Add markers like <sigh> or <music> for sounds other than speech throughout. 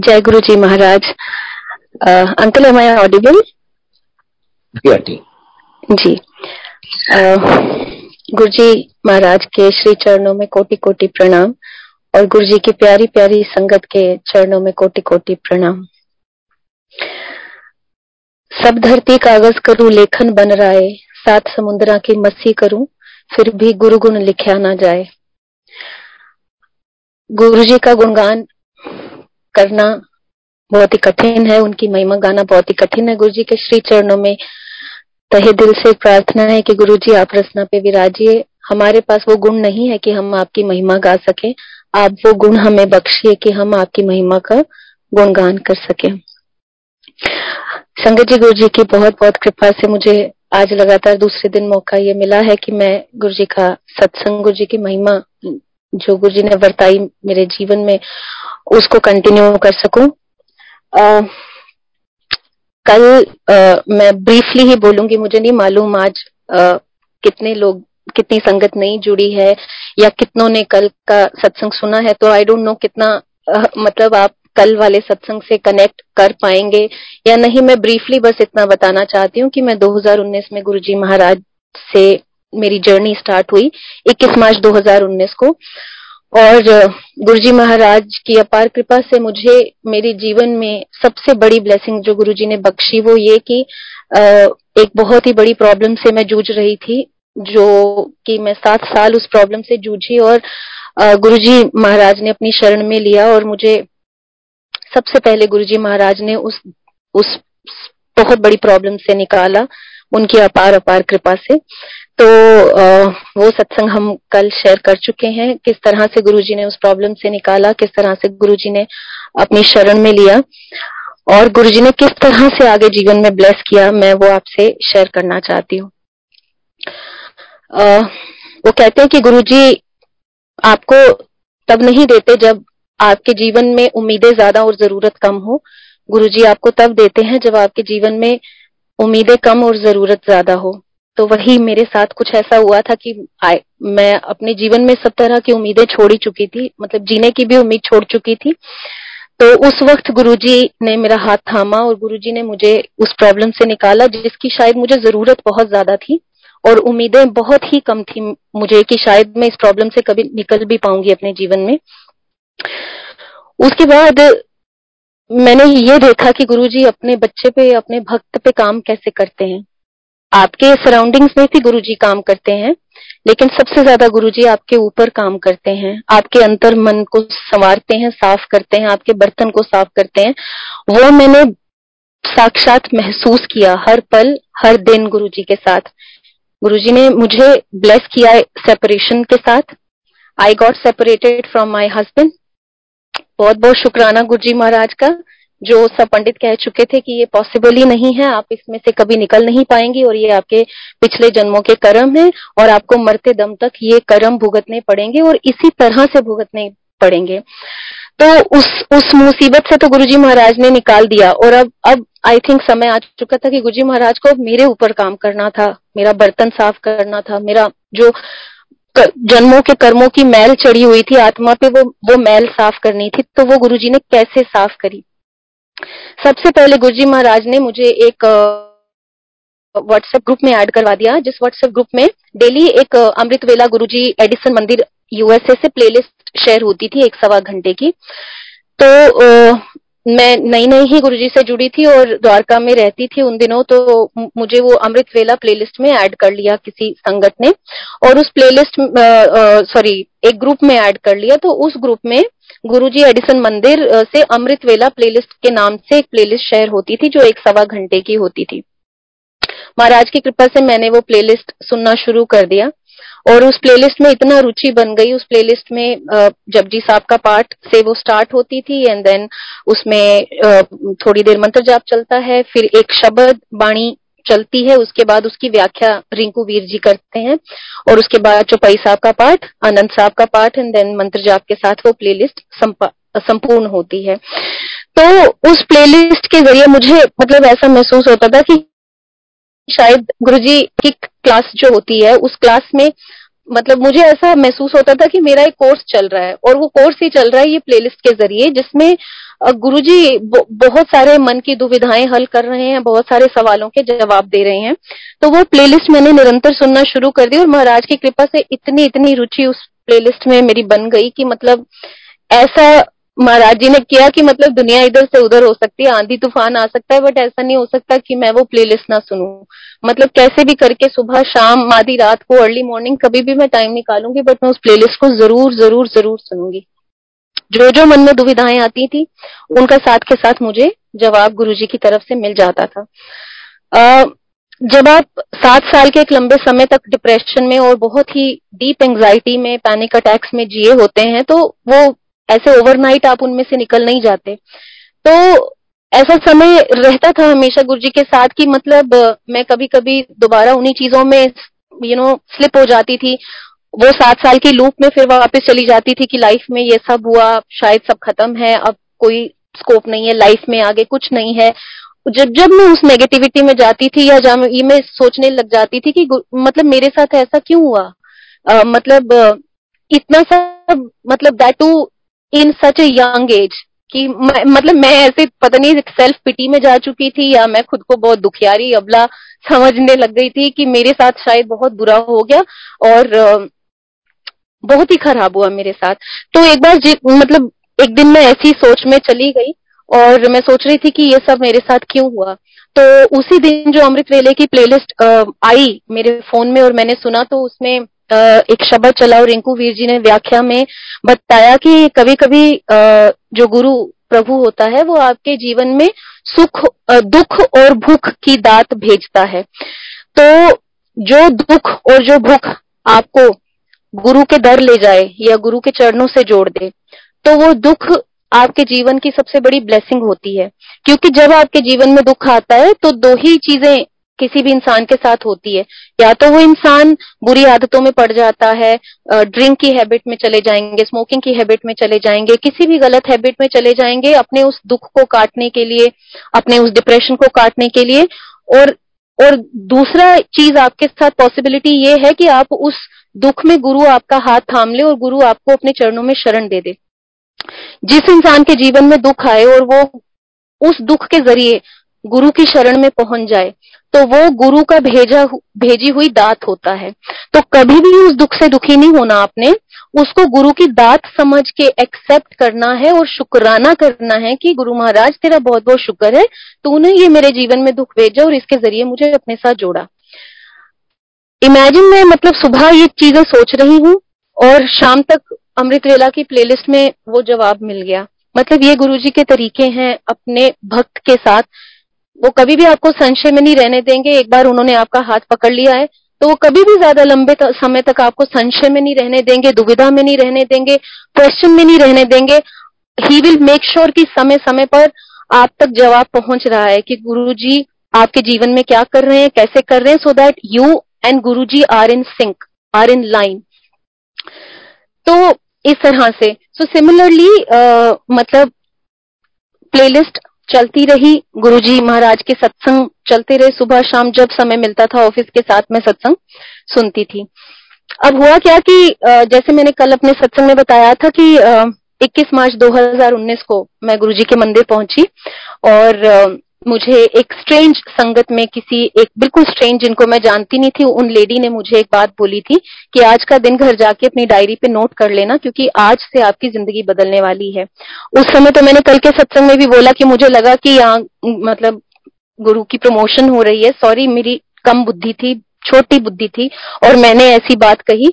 जय Guru ji Maharaj uncle am I audible ji. Guru ji Maharaj के श्री चरणों में कोटि कोटि प्रणाम और गुरु जी की प्यारी प्यारी संगत के चरणों में कोटि कोटि प्रणाम। सब धरती कागज़ करूँ लेखन बन रहा सात समुद्रा की मस्सी करूँ फिर भी गुरु गुण लिखा ना जाए। गुरु जी का गुणगान करना बहुत ही कठिन है, उनकी महिमा गाना बहुत ही कठिन है गुरु जी के श्री चरणों में। तहे दिल से प्रार्थना है कि गुरु जी आप रचना पे विराजिए। हमारे पास वो गुण नहीं है कि हम आपकी महिमा गा सके। आप वो गुण हमें बख्शिए कि हम आपकी महिमा का गुणगान कर सके। संगत जी गुरु जी की बहुत बहुत कृपा से मुझे आज लगातार दूसरे दिन मौका ये मिला है कि मैं गुरु जी का सत्संग गुरु जी की महिमा जो गुरु जी ने वर्ताई मेरे जीवन में उसको कंटिन्यू कर सकूँ? कल मैं ब्रीफली ही बोलूँगी, मुझे नहीं मालूम आज कितने लोग, कितनी संगत नहीं जुड़ी है, या कितनों ने कल का सत्संग सुना है तो आई डोंट नो कितना मतलब आप कल वाले सत्संग से कनेक्ट कर पाएँगे, या नहीं, मैं ब्रीफली बस इतना बताना चाहती हूँ कि मैं 2019 में गुरुजी महाराज से मेरी जर्नी स्टार्ट हुई 21 मार्च 2019 को। और गुरुजी महाराज की अपार कृपा से मुझे मेरे जीवन में सबसे बड़ी ब्लेसिंग जो गुरुजी ने बख्शी वो ये कि एक बहुत ही बड़ी प्रॉब्लम से मैं जूझ रही थी, जो कि मैं सात साल उस प्रॉब्लम से जूझी और गुरुजी महाराज ने अपनी शरण में लिया और मुझे सबसे पहले गुरुजी महाराज ने उस उस बहुत बड़ी प्रॉब्लम से निकाला, उनकी अपार अपार कृपा से। तो वो सत्संग हम कल शेयर कर चुके हैं। किस तरह से गुरुजी ने उस प्रॉब्लम से निकाला, किस तरह से गुरुजी ने अपनी शरण में लिया, और गुरुजी ने किस तरह से आगे जीवन में ब्लेस किया, मैं वो आपसे शेयर करना चाहती हूँ। वो कहते हैं कि गुरुजी आपको तब नहीं देते जब आपके जीवन में उम्मीदें ज़्यादा और ज़रूरत कम हो। गुरुजी आपको तब देते हैं जब आपके जीवन में उम्मीदें कम और ज़रूरत ज़्यादा हो। तो वही मेरे साथ कुछ ऐसा हुआ था कि आए, मैं अपने जीवन में सब तरह की उम्मीदें छोड़ी चुकी थी मतलब जीने की भी उम्मीद छोड़ चुकी थी। तो उस वक्त गुरुजी ने मेरा हाथ थामा और गुरुजी ने मुझे उस प्रॉब्लम से निकाला जिसकी शायद मुझे ज़रूरत बहुत ज़्यादा थी और उम्मीदें बहुत ही कम थी मुझे कि शायद मैं इस प्रॉब्लम से कभी निकल भी पाऊँगी अपने जीवन में। उसके बाद मैंने ये देखा कि गुरुजी अपने बच्चे पे अपने भक्त पे काम कैसे करते हैं। आपके सराउंडिंग्स में भी गुरुजी काम करते हैं, लेकिन सबसे ज़्यादा गुरुजी आपके ऊपर काम करते हैं, आपके अंतर मन को संवारते हैं, साफ़ करते हैं, आपके बर्तन को साफ़ करते हैं। वो मैंने साक्षात महसूस किया हर पल, हर दिन गुरु जी के साथ। गुरु जी ने मुझे ब्लेस किया सेपरेशन के साथ। I got separated from my husband बहुत बहुत शुक्राना गुरु जी महाराज का। जो सब पंडित कह चुके थे कि ये पॉसिबल ही नहीं है, आप इसमें से कभी निकल नहीं पाएँगी और ये आपके पिछले जन्मों के कर्म है और आपको मरते दम तक ये कर्म भुगतने पड़ेंगे और इसी तरह से भुगतने पड़ेंगे। तो उस उस मुसीबत से तो गुरुजी महाराज ने निकाल दिया और अब अब आई थिंक समय आ चुका था कि गुरुजी महाराज को मेरे ऊपर काम करना था, मेरा बर्तन साफ़ करना था, मेरा जो जन्मों के कर्मों की मैल चढ़ी हुई थी आत्मा पे वो वो मैल साफ़ करनी थी तो वो गुरुजी ने कैसे साफ़ करी? सबसे पहले गुरुजी महाराज ने मुझे एक व्हाट्सएप ग्रुप में ऐड करवा दिया, जिस व्हाट्सएप ग्रुप में डेली एक अमृत वेला गुरुजी एडिसन मंदिर यूएसए से प्लेलिस्ट शेयर होती थी एक सवा घंटे की। तो मैं नई नई ही गुरुजी से जुड़ी थी और द्वारका में रहती थी उन दिनों तो मुझे वो अमृत वेला प्लेलिस्ट में ऐड कर लिया किसी संगत ने और उस प्लेलिस्ट सॉरी एक ग्रुप में ऐड कर लिया तो उस ग्रुप में गुरुजी एडिसन मंदिर से अमृत वेला प्लेलिस्ट के नाम से एक प्लेलिस्ट शेयर होती थी, जो एक सवा घंटे की होती थी। महाराज की कृपा से मैंने वो प्लेलिस्ट सुनना शुरू कर दिया और उस प्लेलिस्ट में इतना रुचि बन गई। उस प्लेलिस्ट में जपजी साहब का पाठ से वो स्टार्ट होती थी एंड देन उसमें थोड़ी देर मंत्र जाप चलता है, फिर एक शब्द, बाणी चलती है, उसके बाद उसकी व्याख्या रिंकू वीर जी करते हैं और उसके बाद चौपाई साहब का पाठ, आनंद साहब का पाठ एंड देन मंत्र जाप के साथ वो प्लेलिस्ट संपूर्ण होती है। तो उस प्लेलिस्ट के ज़रिए मुझे मतलब ऐसा महसूस होता था कि शायद गुरुजी की क्लास जो होती है, उस क्लास में मतलब मुझे ऐसा महसूस होता था कि मेरा एक कोर्स चल रहा है और वो कोर्स ही चल रहा है ये प्लेलिस्ट के ज़रिए, जिसमें गुरुजी बहुत सारे मन की दुविधाएँ हल कर रहे हैं, बहुत सारे सवालों के जवाब दे रहे हैं। तो वो प्लेलिस्ट मैंने निरंतर सुनना शुरू कर दी और महाराज की कृपा से इतनी इतनी रुचि उस प्लेलिस्ट में मेरी बन गई कि मतलब ऐसा महाराज जी ने किया कि मतलब दुनिया इधर से उधर हो सकती है आंधी तूफ़ान आ सकता है बट ऐसा नहीं हो सकता कि मैं वो प्लेलिस्ट ना सुनूं। मतलब कैसे भी करके सुबह शाम आधी रात को अर्ली मॉर्निंग कभी भी मैं टाइम निकालूँगी बट मैं उस प्लेलिस्ट को ज़रूर ज़रूर ज़रूर सुनूँगी। जो जो मन में दुविधाएँ आती थी उनका साथ के साथ मुझे जवाब गुरु जी की तरफ़ से मिल जाता था। आ, जब आप सात साल के एक लंबे समय तक डिप्रेशन में और बहुत ही डीप एंजाइटी में पैनिक अटैक्स में जिए होते हैं तो वो ऐसे ओवरनाइट आप उनमें से निकल नहीं जाते। तो ऐसा समय रहता था हमेशा गुरु जी के साथ कि मतलब मैं कभी कभी दोबारा उन्हीं चीज़ों में यू नो स्लिप हो जाती थी। वो सात साल की लूप में फिर वापस चली जाती थी कि लाइफ में ये सब हुआ शायद सब खत्म है अब कोई स्कोप नहीं है लाइफ में आगे कुछ नहीं है। जब जब मैं उस नेगेटिविटी में जाती थी या जब ये मैं सोचने लग जाती थी कि मतलब मेरे साथ ऐसा क्यों हुआ? आ, मतलब इतना सब मतलब that too in such a young age कि मतलब मैं ऐसे पता नहीं सेल्फ पिटी में जा चुकी थी या मैं खुद को बहुत दुखियारी, अबला समझने लग गई थी कि मेरे साथ शायद बहुत बुरा हो गया और बहुत ही खराब हुआ मेरे साथ। तो एक बार मतलब एक दिन मैं ऐसी सोच में चली गई और मैं सोच रही थी कि ये सब मेरे साथ क्यों हुआ। तो उसी दिन जो अमृत वेले की प्लेलिस्ट आई मेरे फ़ोन में और मैंने सुना तो उसमें एक शब्द चला और रिंकू वीर जी ने व्याख्या में बताया कि कभी कभी जो गुरु प्रभु होता है, वो आपके जीवन में सुख दुख और भूख की दात भेजता है। तो जो दुख और जो भूख आपको गुरु के दर ले जाए या गुरु के चरणों से जोड़ दे तो वो दुख आपके जीवन की सबसे बड़ी ब्लेसिंग होती है। क्योंकि जब आपके जीवन में दुख आता है तो दो ही चीज़ें किसी भी इंसान के साथ होती है। या तो वो इंसान बुरी आदतों में पड़ जाता है ड्रिंक की हैबिट में चले जाएँगे स्मोकिंग की हैबिट में चले जाएँगे, किसी भी गलत हैबिट में चले जाएँगे अपने उस दुख को काटने के लिए, अपने उस डिप्रेशन को काटने के लिए। और और दूसरा चीज़ आपके साथ पॉसिबिलिटी ये है कि आप उस दुख में गुरु आपका हाथ थाम ले और गुरु आपको अपने चरणों में शरण दे दे। जिस इंसान के जीवन में दुख आए और वो उस दुख के ज़रिए गुरु की शरण में पहुँच जाए तो वो गुरु का भेजा भेजी हुई दात होता है। तो कभी भी उस दुख से दुखी नहीं होना आपने। उसको गुरु की दात समझ के एक्सेप्ट करना है और शुक्राना करना है कि, गुरु महाराज, तेरा बहुत बहुत शुक्र है। तूने ये मेरे जीवन में दुख भेजा और इसके ज़रिए मुझे अपने साथ जोड़ा। इमेजिन मैं मतलब सुबह ये चीज़ें सोच रही हूँ और शाम तक अमृत वेला की प्लेलिस्ट में वो जवाब मिल गया। मतलब ये गुरुजी के तरीके हैं अपने भक्त के साथ। वो कभी भी आपको संशय में नहीं रहने देंगे एक बार उन्होंने आपका हाथ पकड़ लिया है तो वो कभी भी ज़्यादा लंबे समय तक आपको संशय में नहीं रहने देंगे दुविधा में नहीं रहने देंगे क्वेश्चन में नहीं रहने देंगे। ही विल मेक श्योर कि समय समय पर आप तक जवाब पहुँच रहा है कि गुरु जी आपके जीवन में क्या कर रहे हैं कैसे कर रहे हैं सो that you and Guru ji are in sync are in line तो इस तरह से सो so, सिमिलरली uh, मतलब प्लेलिस्ट चलती रही। गुरुजी महाराज के सत्संग चलते रहे। सुबह शाम जब समय मिलता था ऑफ़िस के साथ में सत्संग सुनती थी। अब हुआ क्या कि जैसे मैंने कल अपने सत्संग में बताया था कि 21 मार्च 2019 को मैं गुरुजी के मंदिर पहुँची और मुझे एक स्ट्रेंज संगत में किसी एक बिल्कुल स्ट्रेंज जिनको मैं जानती नहीं थी, उन लेडी ने मुझे एक बात बोली थी कि आज का दिन घर जाके अपनी डायरी पे नोट कर लेना क्योंकि आज से आपकी ज़िंदगी बदलने वाली है। उस समय तो मैंने कल के सत्संग में भी बोला कि मुझे लगा कि यहाँ मतलब गुरु की प्रमोशन हो रही है। सॉरी मेरी कम बुद्धि थी छोटी बुद्धि थी। और मैंने ऐसी बात कही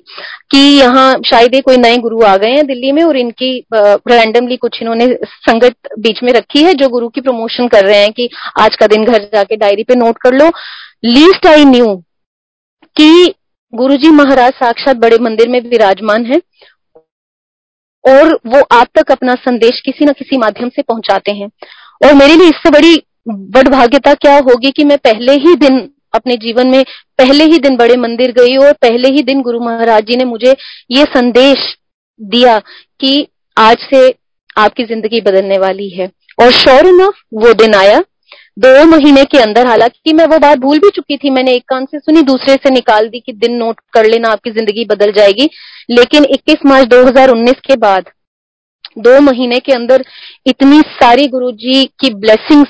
कि यहाँ शायद कोई नए गुरु आ गए हैं दिल्ली में और इनकी रैंडमली कुछ इन्होंने संगत बीच में रखी है जो गुरु की प्रमोशन कर रहे हैं कि आज का दिन घर जाके डायरी पे नोट कर लो। लीस्ट आई न्यू कि गुरुजी महाराज साक्षात बड़े मंदिर में विराजमान है और वो आप तक अपना संदेश किसी न किसी माध्यम से पहुंचाते हैं। और मेरे लिए इससे बड़ी बड़भाग्यता क्या होगी कि मैं पहले ही दिन अपने जीवन में पहले ही दिन बड़े मंदिर गई और पहले ही दिन गुरु महाराज जी ने मुझे ये संदेश दिया कि आज से आपकी ज़िंदगी बदलने वाली है। और श्योर इनफ वो दिन आया। दो महीने के अंदर, हालाँकि मैं वो बात भूल भी चुकी थी, मैंने एक कान से सुनी, दूसरे से निकाल दी कि दिन नोट कर लेना, आपकी ज़िंदगी बदल जाएगी। लेकिन 21 मार्च 2019 के बाद, दो महीने के अंदर, इतनी सारी गुरुजी की ब्लेसिंग्स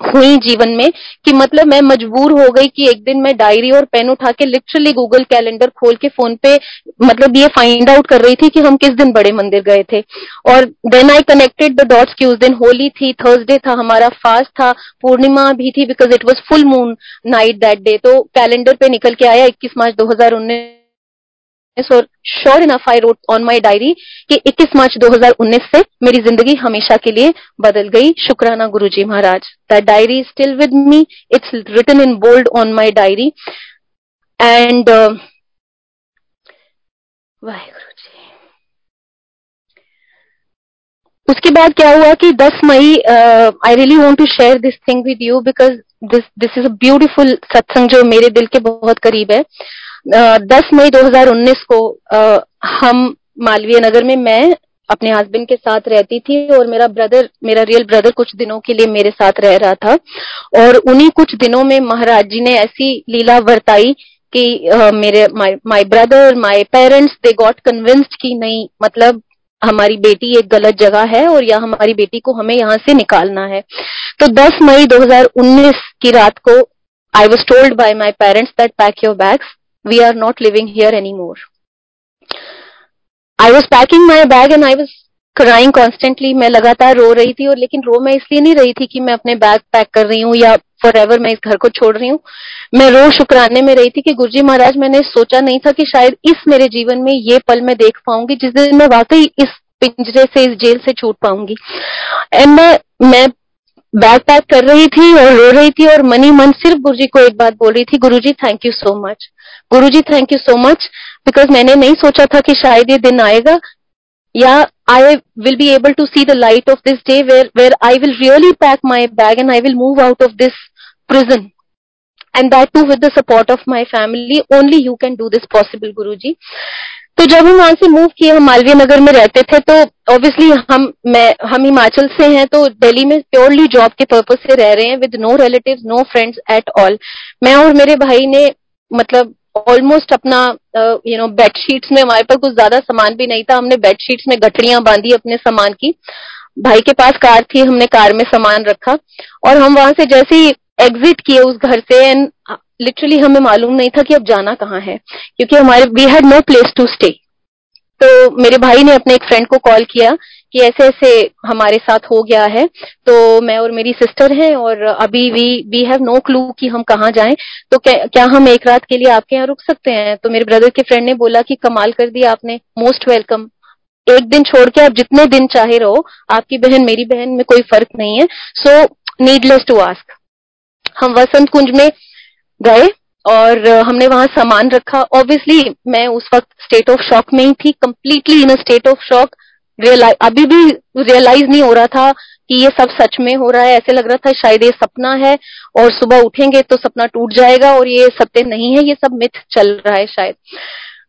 हुई जीवन में कि मतलब मैं मजबूर हो गई कि एक दिन मैं डायरी और पेन उठा के लिटरली गूगल कैलेंडर खोल के फ़ोन पे मतलब ये फाइंड आउट कर रही थी कि हम किस दिन बड़े मंदिर गए थे। और then I connected the dots की उस दिन होली थी थर्सडे था, हमारा फास्ट था, पूर्णिमा भी थी because it was full moon night that day तो कैलेंडर पे निकल के आया इक्कीस मार्च दो हज़ार उन्नीस। और sure enough I wrote on my diary कि 21 मार्च 2019 से मेरी ज़िंदगी हमेशा के लिए बदल गई। शुक्राना Guruji Maharaj. That diary still with me it's written in bold on my diary and Waheguru ji उसके बाद क्या हुआ कि 10 मई I really want to share this thing with you because this this is a beautiful सत्संग जो मेरे दिल के बहुत करीब है। दस मई 2019 को आ, हम मालवीय नगर में मैं अपने हस्बैंड के साथ रहती थी और मेरा ब्रदर मेरा रियल ब्रदर कुछ दिनों के लिए मेरे साथ रह रहा था। और उन्हीं कुछ दिनों में महाराज जी ने ऐसी लीला वर्ताई कि uh, मेरे my brother my parents they got convinced कि नहीं मतलब हमारी बेटी एक गलत जगह है और या हमारी बेटी को हमें यहाँ से निकालना है। तो 10 मई 2019 की रात को I was told by my parents that pack your bags we are not living here anymore. I was packing my bag and I was crying constantly. मैं लगातार रो रही थी और लेकिन रो मैं इसलिए नहीं रही थी कि मैं अपने बैग पैक कर रही हूँ या फॉर एवर मैं इस घर को छोड़ रही हूँ मैं रो शुक्राने में रही थी कि गुरुजी महाराज, मैंने सोचा नहीं था कि शायद इस मेरे जीवन में ये पल मैं देख पाऊँगी, जिस दिन मैं वाकई इस पिंजरे से, इस जेल से छूट पाऊँगी एंड मैं मैं बैग पैक कर रही थी और रो रही थी और मनी मन सिर्फ़ गुरुजी को एक बात बोल रही थी, Guruji thank you so much Guruji thank you so much because मैंने नहीं सोचा था कि शायद ये दिन आएगा। या I will be able to see the light of this day where where I will really pack my bag and I will move out of this prison and that too with the support of my family only you can do this possible Guru ji तो जब हम वहाँ से move किए, हम मालवीय नगर में रहते थे तो ऑब्वियसली हम, मैं, हम हिमाचल से हैं तो दिल्ली में प्योरली जॉब के पर्पज से रह रहे हैं with no relative no friends at all मैं और मेरे भाई ने मतलब ऑलमोस्ट अपना यू नो बेडशीट्स में, हमारे पास कुछ ज़्यादा सामान भी नहीं था, हमने बेडशीट्स में गठड़ियाँ बांधी अपने सामान की। भाई के पास कार थी, हमने कार में सामान रखा, और हम वहाँ से जैसे ही एग्जिट किए उस घर से एंड लिटरली हमें मालूम नहीं था कि अब जाना कहाँ है क्योंकि हमारे we had no place to stay तो मेरे भाई ने अपने एक फ्रेंड को कॉल किया कि ऐसे ऐसे हमारे साथ हो गया है तो मैं और मेरी सिस्टर हैं और अभी we we have no clue कि हम कहाँ जाएँ। तो क्या, क्या हम एक रात के लिए आपके यहाँ रुक सकते हैं? तो मेरे ब्रदर के फ्रेंड ने बोला कि कमाल कर दिया आपने मोस्ट वेलकम एक दिन छोड़ के आप जितने दिन चाहे रहो आपकी बहन मेरी बहन में कोई फ़र्क नहीं है। सो नीडलेस टू आस्क हम वसंत कुंज में गए और हमने वहाँ सामान रखा। ऑब्वियसली मैं उस वक्त स्टेट ऑफ़ शॉक में ही थी completely in state of shock realise अभी भी रियलाइज़ नहीं हो रहा था कि ये सब सच में हो रहा है। ऐसे लग रहा था शायद ये सपना है और सुबह उठेंगे तो सपना टूट जाएगा और ये सत्य नहीं है, ये सब मिथ चल रहा है शायद।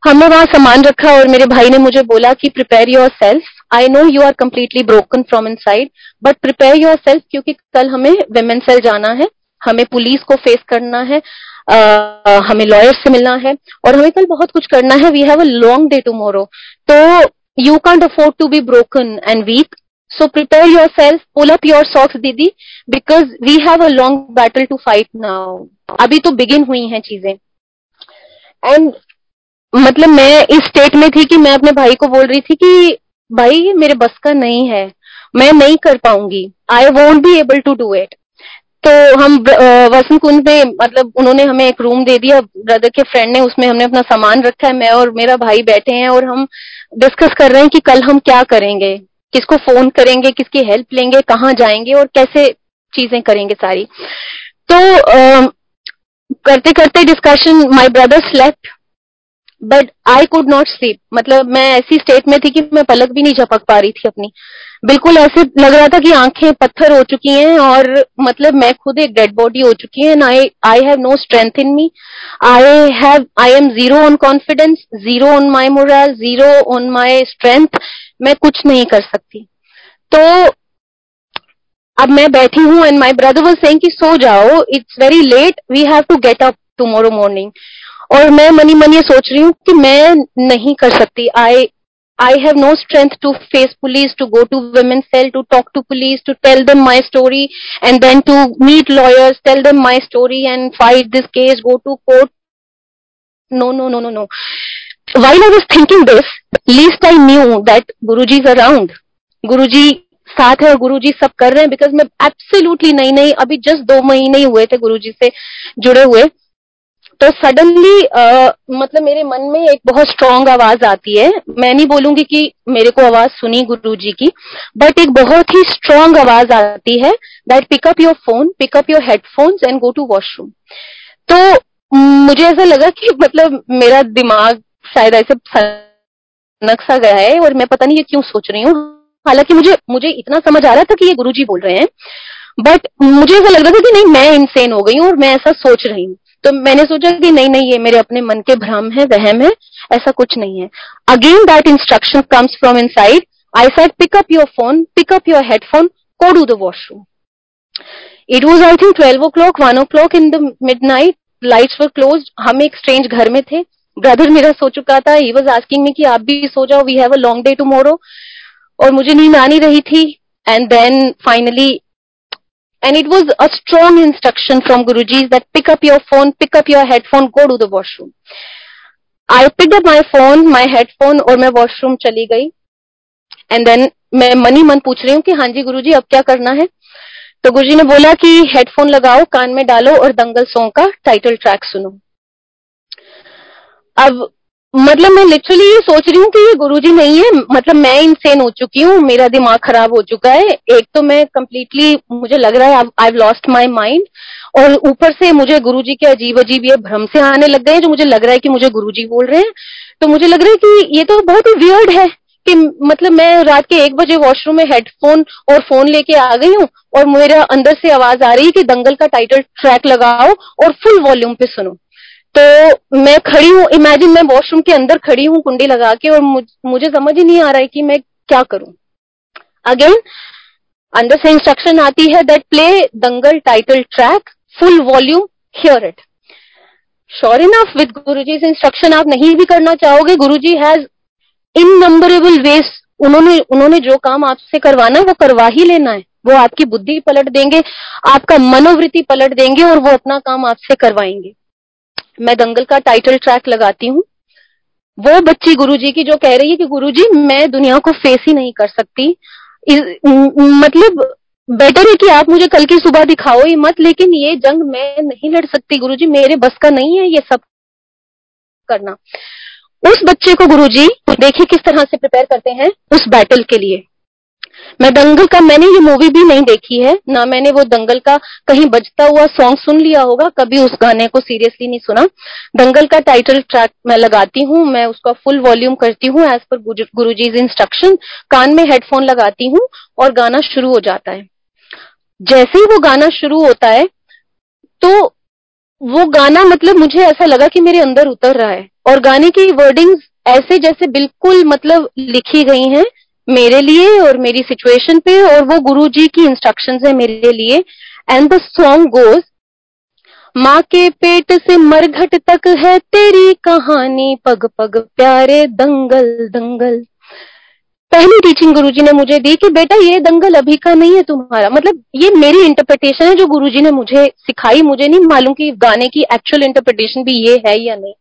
हमने वहाँ सामान रखा और मेरे भाई ने मुझे बोला कि prepare yourself I know you are completely broken from inside but prepare yourself क्योंकि कल हमें वेमेन सेल जाना है। हमें पुलिस को फेस करना है आ, हमें लॉयर से मिलना है और हमें कल बहुत कुछ करना है। We have a long day tomorrow तो you can't afford to be broken and weak. So prepare yourself, pull up your socks दीदी because we have a long battle to fight now. अभी तो बिगिन हुई हैं चीज़ें। And मतलब मैं इस स्टेट में थी कि मैं अपने भाई को बोल रही थी कि भाई मेरे बस का नहीं है। मैं नहीं कर पाऊँगी। I won't be able to do it तो हम वसंत कुंज में मतलब उन्होंने हमें एक रूम दे दिया ब्रदर के फ्रेंड ने उसमें हमने अपना सामान रखा है मैं और मेरा भाई बैठे हैं और हम डिस्कस कर रहे हैं कि कल हम क्या करेंगे किसको फ़ोन करेंगे किसकी हेल्प लेंगे कहाँ जाएँगे और कैसे चीज़ें करेंगे सारी। तो आ, करते करते discussion my brother slept but I could not sleep मतलब मैं ऐसी स्टेट में थी कि मैं पलक भी नहीं झपक पा रही थी अपनी। बिल्कुल ऐसे लग रहा था कि आँखें पत्थर हो चुकी हैं और मतलब मैं खुद एक डेड बॉडी हो चुकी है I I have no strength in me I have I am zero on confidence zero on my moral zero on my strength मैं कुछ नहीं कर सकती। तो अब मैं बैठी हूँ and my brother was saying कि सो जाओ it's very late we have to get up tomorrow morning और मैं मनी मन ये सोच रही हूँ कि मैं नहीं कर सकती। I I have no strength to face police to go to women cell to talk to police to tell them my story and then to meet lawyers tell them my story and fight this case go to court no no no no no why I was thinking this least I knew that Guru ji is around गुरु जी साथ है और गुरु जी सब कर रहे हैं because मैं absolutely नहीं नई अभी जस्ट दो महीने हुए थे गुरु जी से जुड़े हुए। तो सडनली uh, मतलब मेरे मन में एक बहुत स्ट्रांग आवाज़ आती है। मैं नहीं बोलूँगी कि मेरे को आवाज़ सुनी गुरु जी की बट एक बहुत ही स्ट्रांग आवाज़ आती है that pick up your phone pick up your headphones and go to washroom तो मुझे ऐसा लगा कि मतलब मेरा दिमाग शायद ऐसे नक्शा गया है और मैं पता नहीं ये क्यों सोच रही हूँ। हालाँकि मुझे मुझे इतना समझ आ रहा था कि ये गुरुजी बोल रहे हैं बट मुझे ऐसा लग रहा था कि नहीं मैं इंसेन हो गई हूँ और मैं ऐसा सोच रही हूँ। तो मैंने सोचा कि नहीं नहीं, ये मेरे अपने मन के भ्रम है, वहम है, ऐसा कुछ नहीं है। Again that instruction comes from inside I said pick up your phone pick up your headphone go to the washroom it was I think twelve o'clock one o'clock in the midnight lights were close हम एक strange घर में थे। Brother मेरा सो चुका था। He was asking me कि आप भी सो जाओ we have a long day tomorrow और मुझे नींद आ नहीं रही थी। And then finally And it was a strong instruction from Guruji that pick up your phone, pick up your headphone, go to the washroom. I picked up my phone, my headphone और मैं washroom चली गई and then मैं money मन पूछ रही हूँ कि हाँ जी गुरुजी अब क्या करना है तो गुरुजी ने बोला कि हेडफोन लगाओ कान में डालो और दंगल सॉन्ग का टाइटल ट्रैक सुनो अब मतलब मैं लिटरली ये सोच रही हूँ कि ये गुरुजी नहीं है मतलब मैं इंसेन हो चुकी हूँ, मेरा दिमाग खराब हो चुका है। एक तो मैं कम्प्लीटली मुझे लग रहा है आई लॉस्ट माई माइंड और ऊपर से मुझे गुरुजी के अजीब अजीब ये भ्रम से आने लग गए जो मुझे लग रहा है कि मुझे गुरुजी बोल रहे हैं। तो मुझे लग रहा है कि ये तो बहुत ही वियर्ड है कि मतलब मैं रात के एक बजे वॉशरूम में हेडफोन और फ़ोन लेके आ गई हूँ और मेरा अंदर से आवाज़ आ रही है कि दंगल का टाइटल ट्रैक लगाओ और फुल वॉल्यूम पे सुनो। तो मैं खड़ी हूँ इमेजिन मैं वॉशरूम के अंदर खड़ी हूँ कुंडी लगा के और मुझ, मुझे समझ ही नहीं आ रहा है कि मैं क्या करूँ। अगेन अंदर से इंस्ट्रक्शन आती है that play Dangal title track full volume hear it sure enough with Guru ji instruction आप नहीं भी करना चाहोगे गुरु जी हैज़ इन नंबरेबल वेज उन्होंने उन्होंने जो काम आपसे करवाना है वो करवा ही लेना है। वो आपकी बुद्धि पलट देंगे आपका मनोवृत्ति पलट देंगे और वो अपना काम आपसे करवाएँगे। मैं दंगल का टाइटल ट्रैक लगाती हूँ। वो बच्ची गुरुजी की जो कह रही है कि गुरुजी, मैं दुनिया को फेस ही नहीं कर सकती। मतलब बेटर है कि आप मुझे कल की सुबह दिखाओ ही मत, लेकिन ये जंग मैं नहीं लड़ सकती गुरुजी, मेरे बस का नहीं है ये सब करना। उस बच्चे को गुरुजी, देखिए किस तरह से प्रिपेयर करते हैं उस बैटल के लिए। मैं दंगल का मैंने ये मूवी भी नहीं देखी है, ना मैंने वो दंगल का कहीं बजता हुआ सॉन्ग सुन लिया होगा, कभी उस गाने को सीरियसली नहीं सुना। दंगल का टाइटल ट्रैक मैं लगाती हूँ, मैं उसका फुल वॉल्यूम करती हूँ एज पर गुरु जी इंस्ट्रक्शन कान में हेडफोन लगाती हूँ और गाना शुरू हो जाता है। जैसे ही वो गाना शुरू होता है तो वो गाना मतलब मुझे ऐसा लगा कि मेरे अंदर उतर रहा है। और गाने की वर्डिंग्स ऐसे जैसे बिल्कुल मतलब लिखी गई हैं मेरे लिए और मेरी सिचुएशन पे और वो गुरु जी की इंस्ट्रक्शन है मेरे लिए. एंड द सॉन्ग गोज माँ के पेट से मरघट तक है तेरी कहानी, पग पग प्यारे दंगल दंगल. पहली टीचिंग गुरुजी ने मुझे दी कि, बेटा, ये दंगल अभी का नहीं है तुम्हारा. मतलब ये मेरी इंटरप्रिटेशन है जो गुरुजी ने मुझे सिखाई, मुझे नहीं मालूम कि गाने की एक्चुअल इंटरप्रिटेशन भी ये है या नहीं.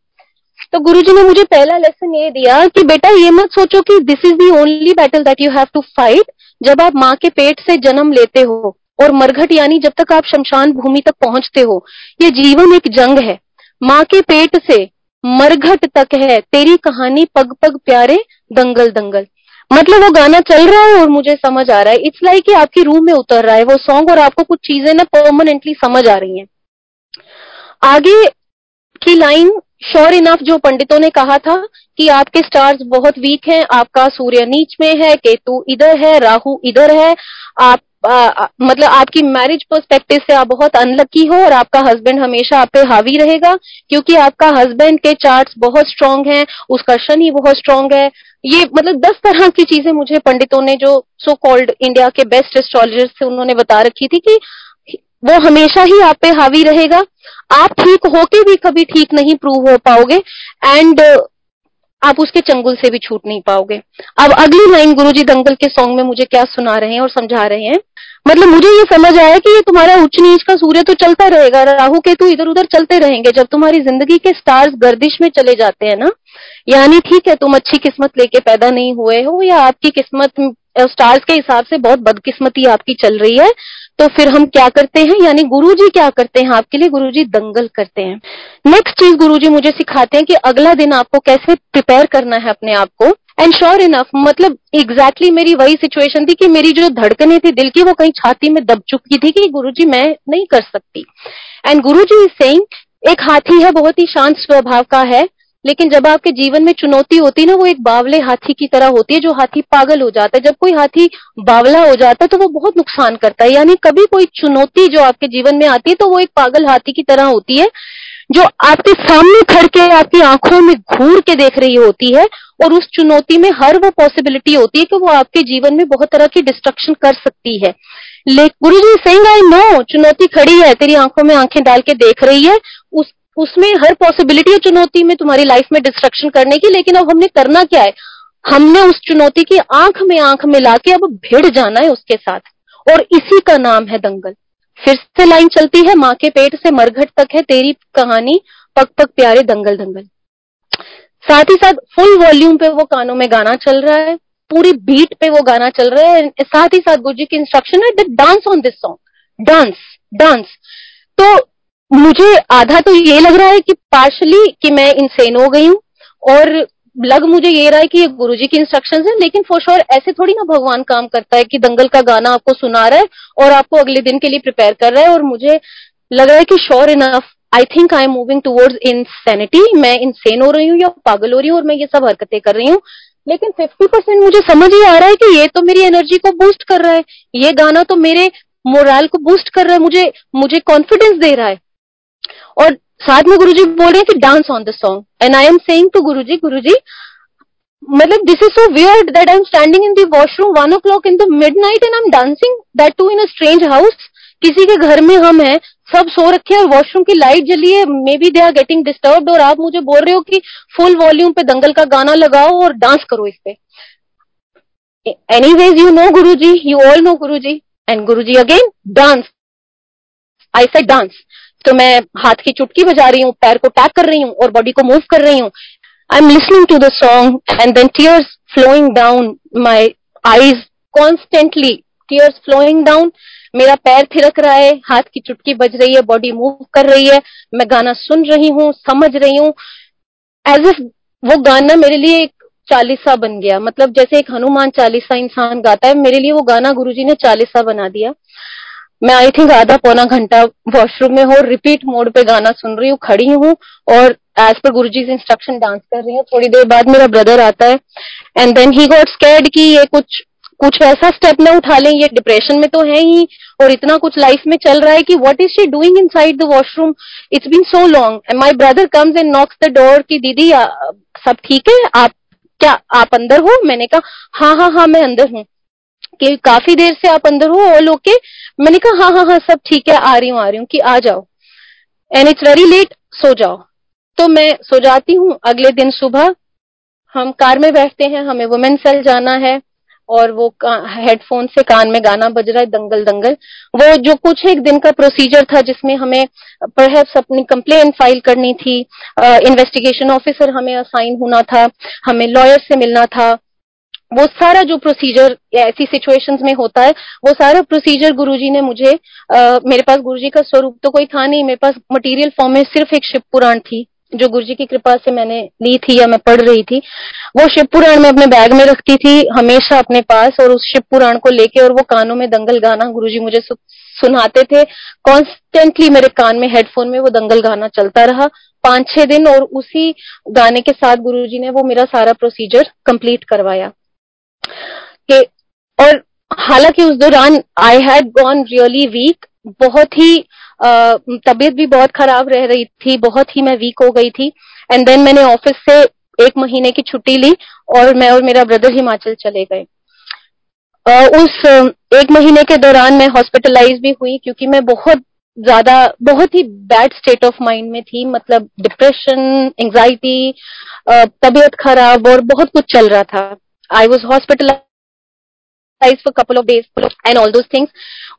तो गुरुजी ने मुझे पहला लेसन ये दिया कि बेटा ये मत सोचो कि this is the only battle that you have to fight जब आप माँ के पेट से जन्म लेते हो और मरघट यानी जब तक आप शमशान भूमि तक पहुँचते हो। ये जीवन एक जंग है। माँ के पेट से मरघट तक है। तेरी कहानी पग पग प्यारे दंगल दंगल। मतलब वो गाना चल रहा है और मुझे समझ आ रहा है। इट्स लाइक कि आपकी रूह में उतर रहा है। वो सॉन्ग और आपको कुछ चीज़ें ना परमानेंटली समझ आ रही हैं। आगे आपकी लाइन श्योर इनफ जो पंडितों ने कहा था कि आपके स्टार्स बहुत वीक हैं आपका सूर्य नीच में है केतु इधर है राहु इधर है आप आ, मतलब आपकी मैरिज पर्सपेक्टिव से आप बहुत अनलकी हो और आपका हस्बैंड हमेशा आप पे हावी रहेगा क्योंकि आपका हस्बैंड के चार्ट्स बहुत स्ट्रांग हैं उसका शनि बहुत स्ट्रांग है। ये मतलब दस तरह की चीज़ें मुझे पंडितों ने जो सो कॉल्ड इंडिया के बेस्ट एस्ट्रोलॉजर्स थे उन्होंने बता रखी थी कि वो हमेशा ही आप पे हावी रहेगा। आप ठीक होके भी कभी ठीक नहीं प्रूव हो पाओगे एंड आप उसके चंगुल से भी छूट नहीं पाओगे। अब अगली लाइन गुरु जी दंगल के सॉन्ग में मुझे क्या सुना रहे हैं और समझा रहे हैं? मतलब मुझे ये समझ आया कि ये तुम्हारा उच्च नीच का सूर्य तो चलता रहेगा, राहु केतु इधर उधर चलते रहेंगे। जब तुम्हारी ज़िंदगी के स्टार्स गर्दिश में चले जाते हैं ना, यानी ठीक है तुम अच्छी किस्मत लेके पैदा नहीं हुए हो या आपकी किस्मत स्टार्स के हिसाब से बहुत बदकिस्मती आपकी चल रही है तो फिर हम क्या करते हैं? यानी गुरु जी क्या करते हैं? आपके लिए गुरु जी दंगल करते हैं। नेक्स्ट चीज़ गुरु जी मुझे सिखाते हैं कि अगला दिन आपको कैसे प्रिपेयर करना है अपने आप को। एंड श्योर इनफ मतलब एग्जैक्टली exactly मेरी वही सिचुएशन थी कि मेरी जो धड़कने थी दिल की, वो कहीं छाती में दब चुकी थी कि गुरु जी मैं नहीं कर सकती। एंड गुरुजी इज़ सेइंग एक हाथी है, बहुत ही शांत स्वभाव का है लेकिन जब आपके जीवन में चुनौती होती है ना, वो एक बावले हाथी की तरह होती है, जो हाथी पागल हो जाता है। जब कोई हाथी बावला हो जाता है तो वो बहुत नुकसान करता है। यानी कभी कोई चुनौती जो आपके जीवन में आती है तो वो एक पागल हाथी की तरह होती है, जो आपके सामने खड़ के, आपकी आँखों में घूर के देख रही होती है, और उस चुनौती में हर वो पॉसिबिलिटी होती है कि वो आपके जीवन में बहुत तरह की डिस्ट्रक्शन कर सकती है। लेकिन गुरु जी सिंह आई नो चुनौती खड़ी है, तेरी आँखों में आँखें डाल के देख रही है, उस उसमें हर पॉसिबिलिटी है चुनौती में तुम्हारी लाइफ में डिस्ट्रक्शन करने की, लेकिन अब हमने करना क्या है? हमने उस चुनौती की आँख में आँख मिला के अब भिड़ जाना है उसके साथ। और इसी का नाम है दंगल। फिर से लाइन चलती है, माँ के पेट से मरघट तक है तेरी कहानी, पग पग प्यारे दंगल दंगल। साथ ही साथ फुल वॉल्यूम पे वो कानों में गाना चल रहा है, पूरी बीट पे वो गाना चल रहा है, साथ ही साथ गुरुजी की इंस्ट्रक्शन है dance on this song dance dance तो मुझे आधा तो ये लग रहा है कि पार्शली कि मैं इंसेन हो गई हूँ, और लग मुझे ये रहा है कि ये गुरुजी की इंस्ट्रक्शंस है, लेकिन फॉर श्योर ऐसे थोड़ी ना भगवान काम करता है कि दंगल का गाना आपको सुना रहा है और आपको अगले दिन के लिए प्रिपेयर कर रहा है, और मुझे लग रहा है कि sure enough I think I am moving towards insanity मैं इंसेन हो रही हूँ या पागल हो रही हूँ और मैं ये सब हरकतें कर रही हूँ, लेकिन फिफ्टी परसेंट मुझे समझ ही आ रहा है कि ये तो मेरी एनर्जी को बूस्ट कर रहा है, ये गाना तो मेरे मोरल को बूस्ट कर रहा है, मुझे मुझे कॉन्फिडेंस दे रहा है। और साथ में गुरुजी बोल रहे हैं कि dance on the song and I am saying to Guruji Guruji मतलब this is so weird that I am standing in the washroom one o'clock in the midnight and I am dancing that too in a strange house किसी के घर में हम हैं, सब सो रखे और वॉशरूम की लाइट जली है maybe they are getting disturb और आप मुझे बोल रहे हो कि फुल वॉल्यूम पे दंगल का गाना लगाओ और डांस करो इस पे। Any ways you know Guru ji you all know Guru ji and Guru ji again dance I said dance तो मैं हाथ की चुटकी बजा रही हूँ, पैर को टैप कर रही हूँ और बॉडी को मूव कर रही हूँ। I am listening to the song and then tears flowing down my eyes constantly tears flowing down मेरा पैर थिरक रहा है, हाथ की चुटकी बज रही है बॉडी मूव कर रही है। मैं गाना सुन रही हूँ, समझ रही हूँ। एज इफ़ वो गाना मेरे लिए एक चालीसा बन गया। मतलब जैसे एक हनुमान चालीसा इंसान गाता है, मेरे लिए वो गाना गुरुजी ने चालीसा बना दिया। मैं आई थिंक आधा पौना घंटा वॉशरूम में हो रिपीट मोड पे गाना सुन रही हूँ, खड़ी हूँ और एज पर गुरु जी इंस्ट्रक्शन डांस कर रही हूँ। थोड़ी देर बाद मेरा ब्रदर आता है and then he got scared कि ये कुछ कुछ ऐसा स्टेप ना उठा लें, ये डिप्रेशन में तो है ही और इतना कुछ लाइफ में चल रहा है कि what is she doing inside the washroom it's been so long and my brother comes and knocks the door की दीदी सब ठीक है? आप, क्या, आप अंदर हो? मैंने कहा हाँ हाँ हाँ मैं अंदर हूँ। कि काफ़ी देर से आप अंदर हो ऑल ओके मैंने कहा हाँ हाँ हाँ सब ठीक है, आ रही हूँ, आ रही हूँ, कि आ जाओ। एंड इट्स वेरी लेट सो जाओ। तो मैं सो जाती हूँ, अगले दिन सुबह, हम कार में बैठते हैं, हमें वुमेन सेल जाना है, और वो हेडफोन से कान में गाना बज रहा है, दंगल दंगल। वो जो कुछ एक दिन का प्रोसीजर था, जिसमें हमें परहैप्स अपनी कंप्लेन फ़ाइल करनी थी इन्वेस्टिगेशन ऑफिसर हमें असाइन होना था, हमें लॉयर से मिलना था वो सारा जो प्रोसीजर ऐसी सिचुएशंस में होता है वो सारा प्रोसीजर गुरुजी ने मुझे आ, मेरे पास गुरुजी का स्वरूप तो कोई था नहीं मेरे पास मटेरियल फॉर्म में सिर्फ़ एक शिव पुराण थी जो गुरु जी की कृपा से मैंने ली थी या मैं पढ़ रही थी। वो शिव पुराण में अपने बैग में रखती थी हमेशा अपने पास और उस शिव पुराण को लेके और वो कानों में दंगल गाना गुरु जी मुझे सुनाते थे। कॉन्स्टेंटली मेरे कान में हेडफोन में वो दंगल गाना चलता रहा। पाँच छह दिन और उसी गाने के साथ गुरुजी ने वो मेरा सारा प्रोसीजर कंप्लीट करवाया। कि, और हालाँकि उस दौरान I had gone really weak बहुत ही तबीयत भी बहुत खराब रह रही थी, बहुत ही मैं वीक हो गई थी। एंड देन मैंने ऑफ़िस से एक महीने की छुट्टी ली और मैं और मेरा ब्रदर हिमाचल चले गए। उस एक महीने के दौरान मैं हॉस्पिटलाइज भी हुई क्योंकि मैं बहुत ज़्यादा, बहुत ही बैड स्टेट ऑफ़ माइंड में थी। मतलब डिप्रेशन एंजाइटी तबीयत खराब और बहुत कुछ चल रहा था। I was hospitalise for couple of days and all those things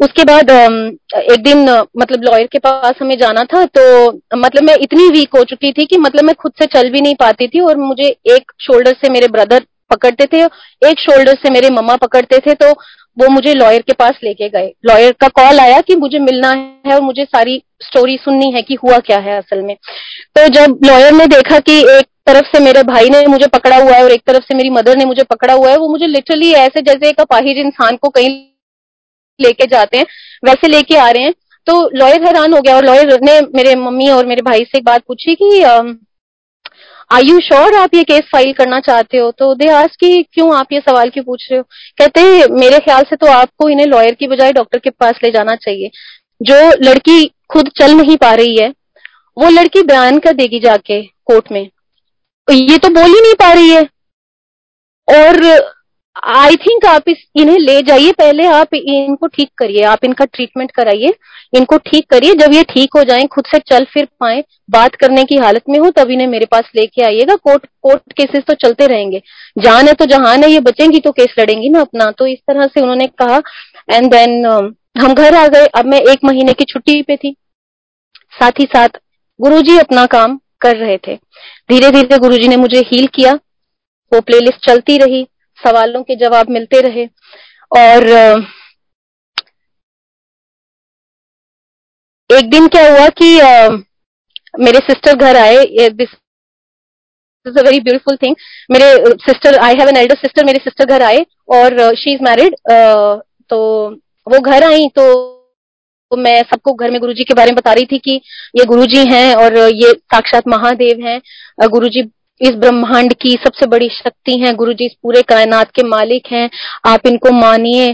उसके बाद एक दिन मतलब लॉयर के पास हमें जाना था तो मतलब मैं इतनी वीक हो चुकी थी कि मतलब मैं खुद से चल भी नहीं पाती थी और मुझे एक शोल्डर से मेरे ब्रदर पकड़ते थे, एक शोल्डर से मेरे मम्मा पकड़ते थे तो वो मुझे लॉयर के पास लेके गए। लॉयर का कॉल आया कि मुझे मिलना है और मुझे सारी स्टोरी सुननी है कि हुआ क्या है असल में। तो जब लॉयर ने देखा कि एक तरफ़ से मेरे भाई ने मुझे पकड़ा हुआ है और एक तरफ़ से मेरी मदर ने मुझे पकड़ा हुआ है। वो मुझे लिटरली ऐसे, जैसे एक अपाहिज इंसान को कहीं लेके जाते हैं, वैसे लेके आ रहे हैं। तो लॉयर हैरान हो गया और लॉयर ने मेरे मम्मी और मेरे भाई से एक बात पूछी कि आई यू श्योर आप ये केस फ़ाइल करना चाहते हो? तो दे आज की, क्यों आप ये सवाल क्यों पूछ रहे हो? कहते हैं, मेरे ख्याल से तो आपको इन्हें लॉयर की बजाय डॉक्टर के पास ले जाना चाहिए। जो लड़की खुद चल नहीं पा रही है, वो लड़की बयान कर देगी जाके कोर्ट में। ये तो बोल ही नहीं पा रही है। और आई थिंक आप इस, इन्हें ले जाइए, पहले आप इनको ठीक करिए, आप इनका ट्रीटमेंट कराइए, इनको ठीक करिए, जब ये ठीक हो जाए, खुद से चल फिर पाए, बात करने की हालत में हो, तब इन्हें मेरे पास लेके आइएगा कोर्ट कोर्ट केसेस तो चलते रहेंगे। जान है तो जहान है, ये बचेंगी तो केस लड़ेंगी ना अपना तो इस तरह से उन्होंने कहा एंड देन हम घर आ गए, अब मैं एक महीने की छुट्टी पे थी। साथ ही साथ, गुरुजी अपना काम कर रहे थे। धीरे धीरे गुरुजी ने मुझे हील किया। वो प्लेलिस्ट चलती रही, सवालों के जवाब मिलते रहे और एक दिन क्या हुआ कि मेरे सिस्टर घर आए। This is a very beautiful thing मेरे sister I have an elder sister मेरे सिस्टर घर आए और शी इज़ मैरिड तो वो घर आई तो तो मैं सबको घर में गुरुजी के बारे में बता रही थी कि ये गुरुजी हैं और ये साक्षात महादेव हैं। गुरुजी इस ब्रह्मांड की सबसे बड़ी शक्ति है। गुरु जी इस पूरे कायनात के मालिक हैं। आप इनको मानिए।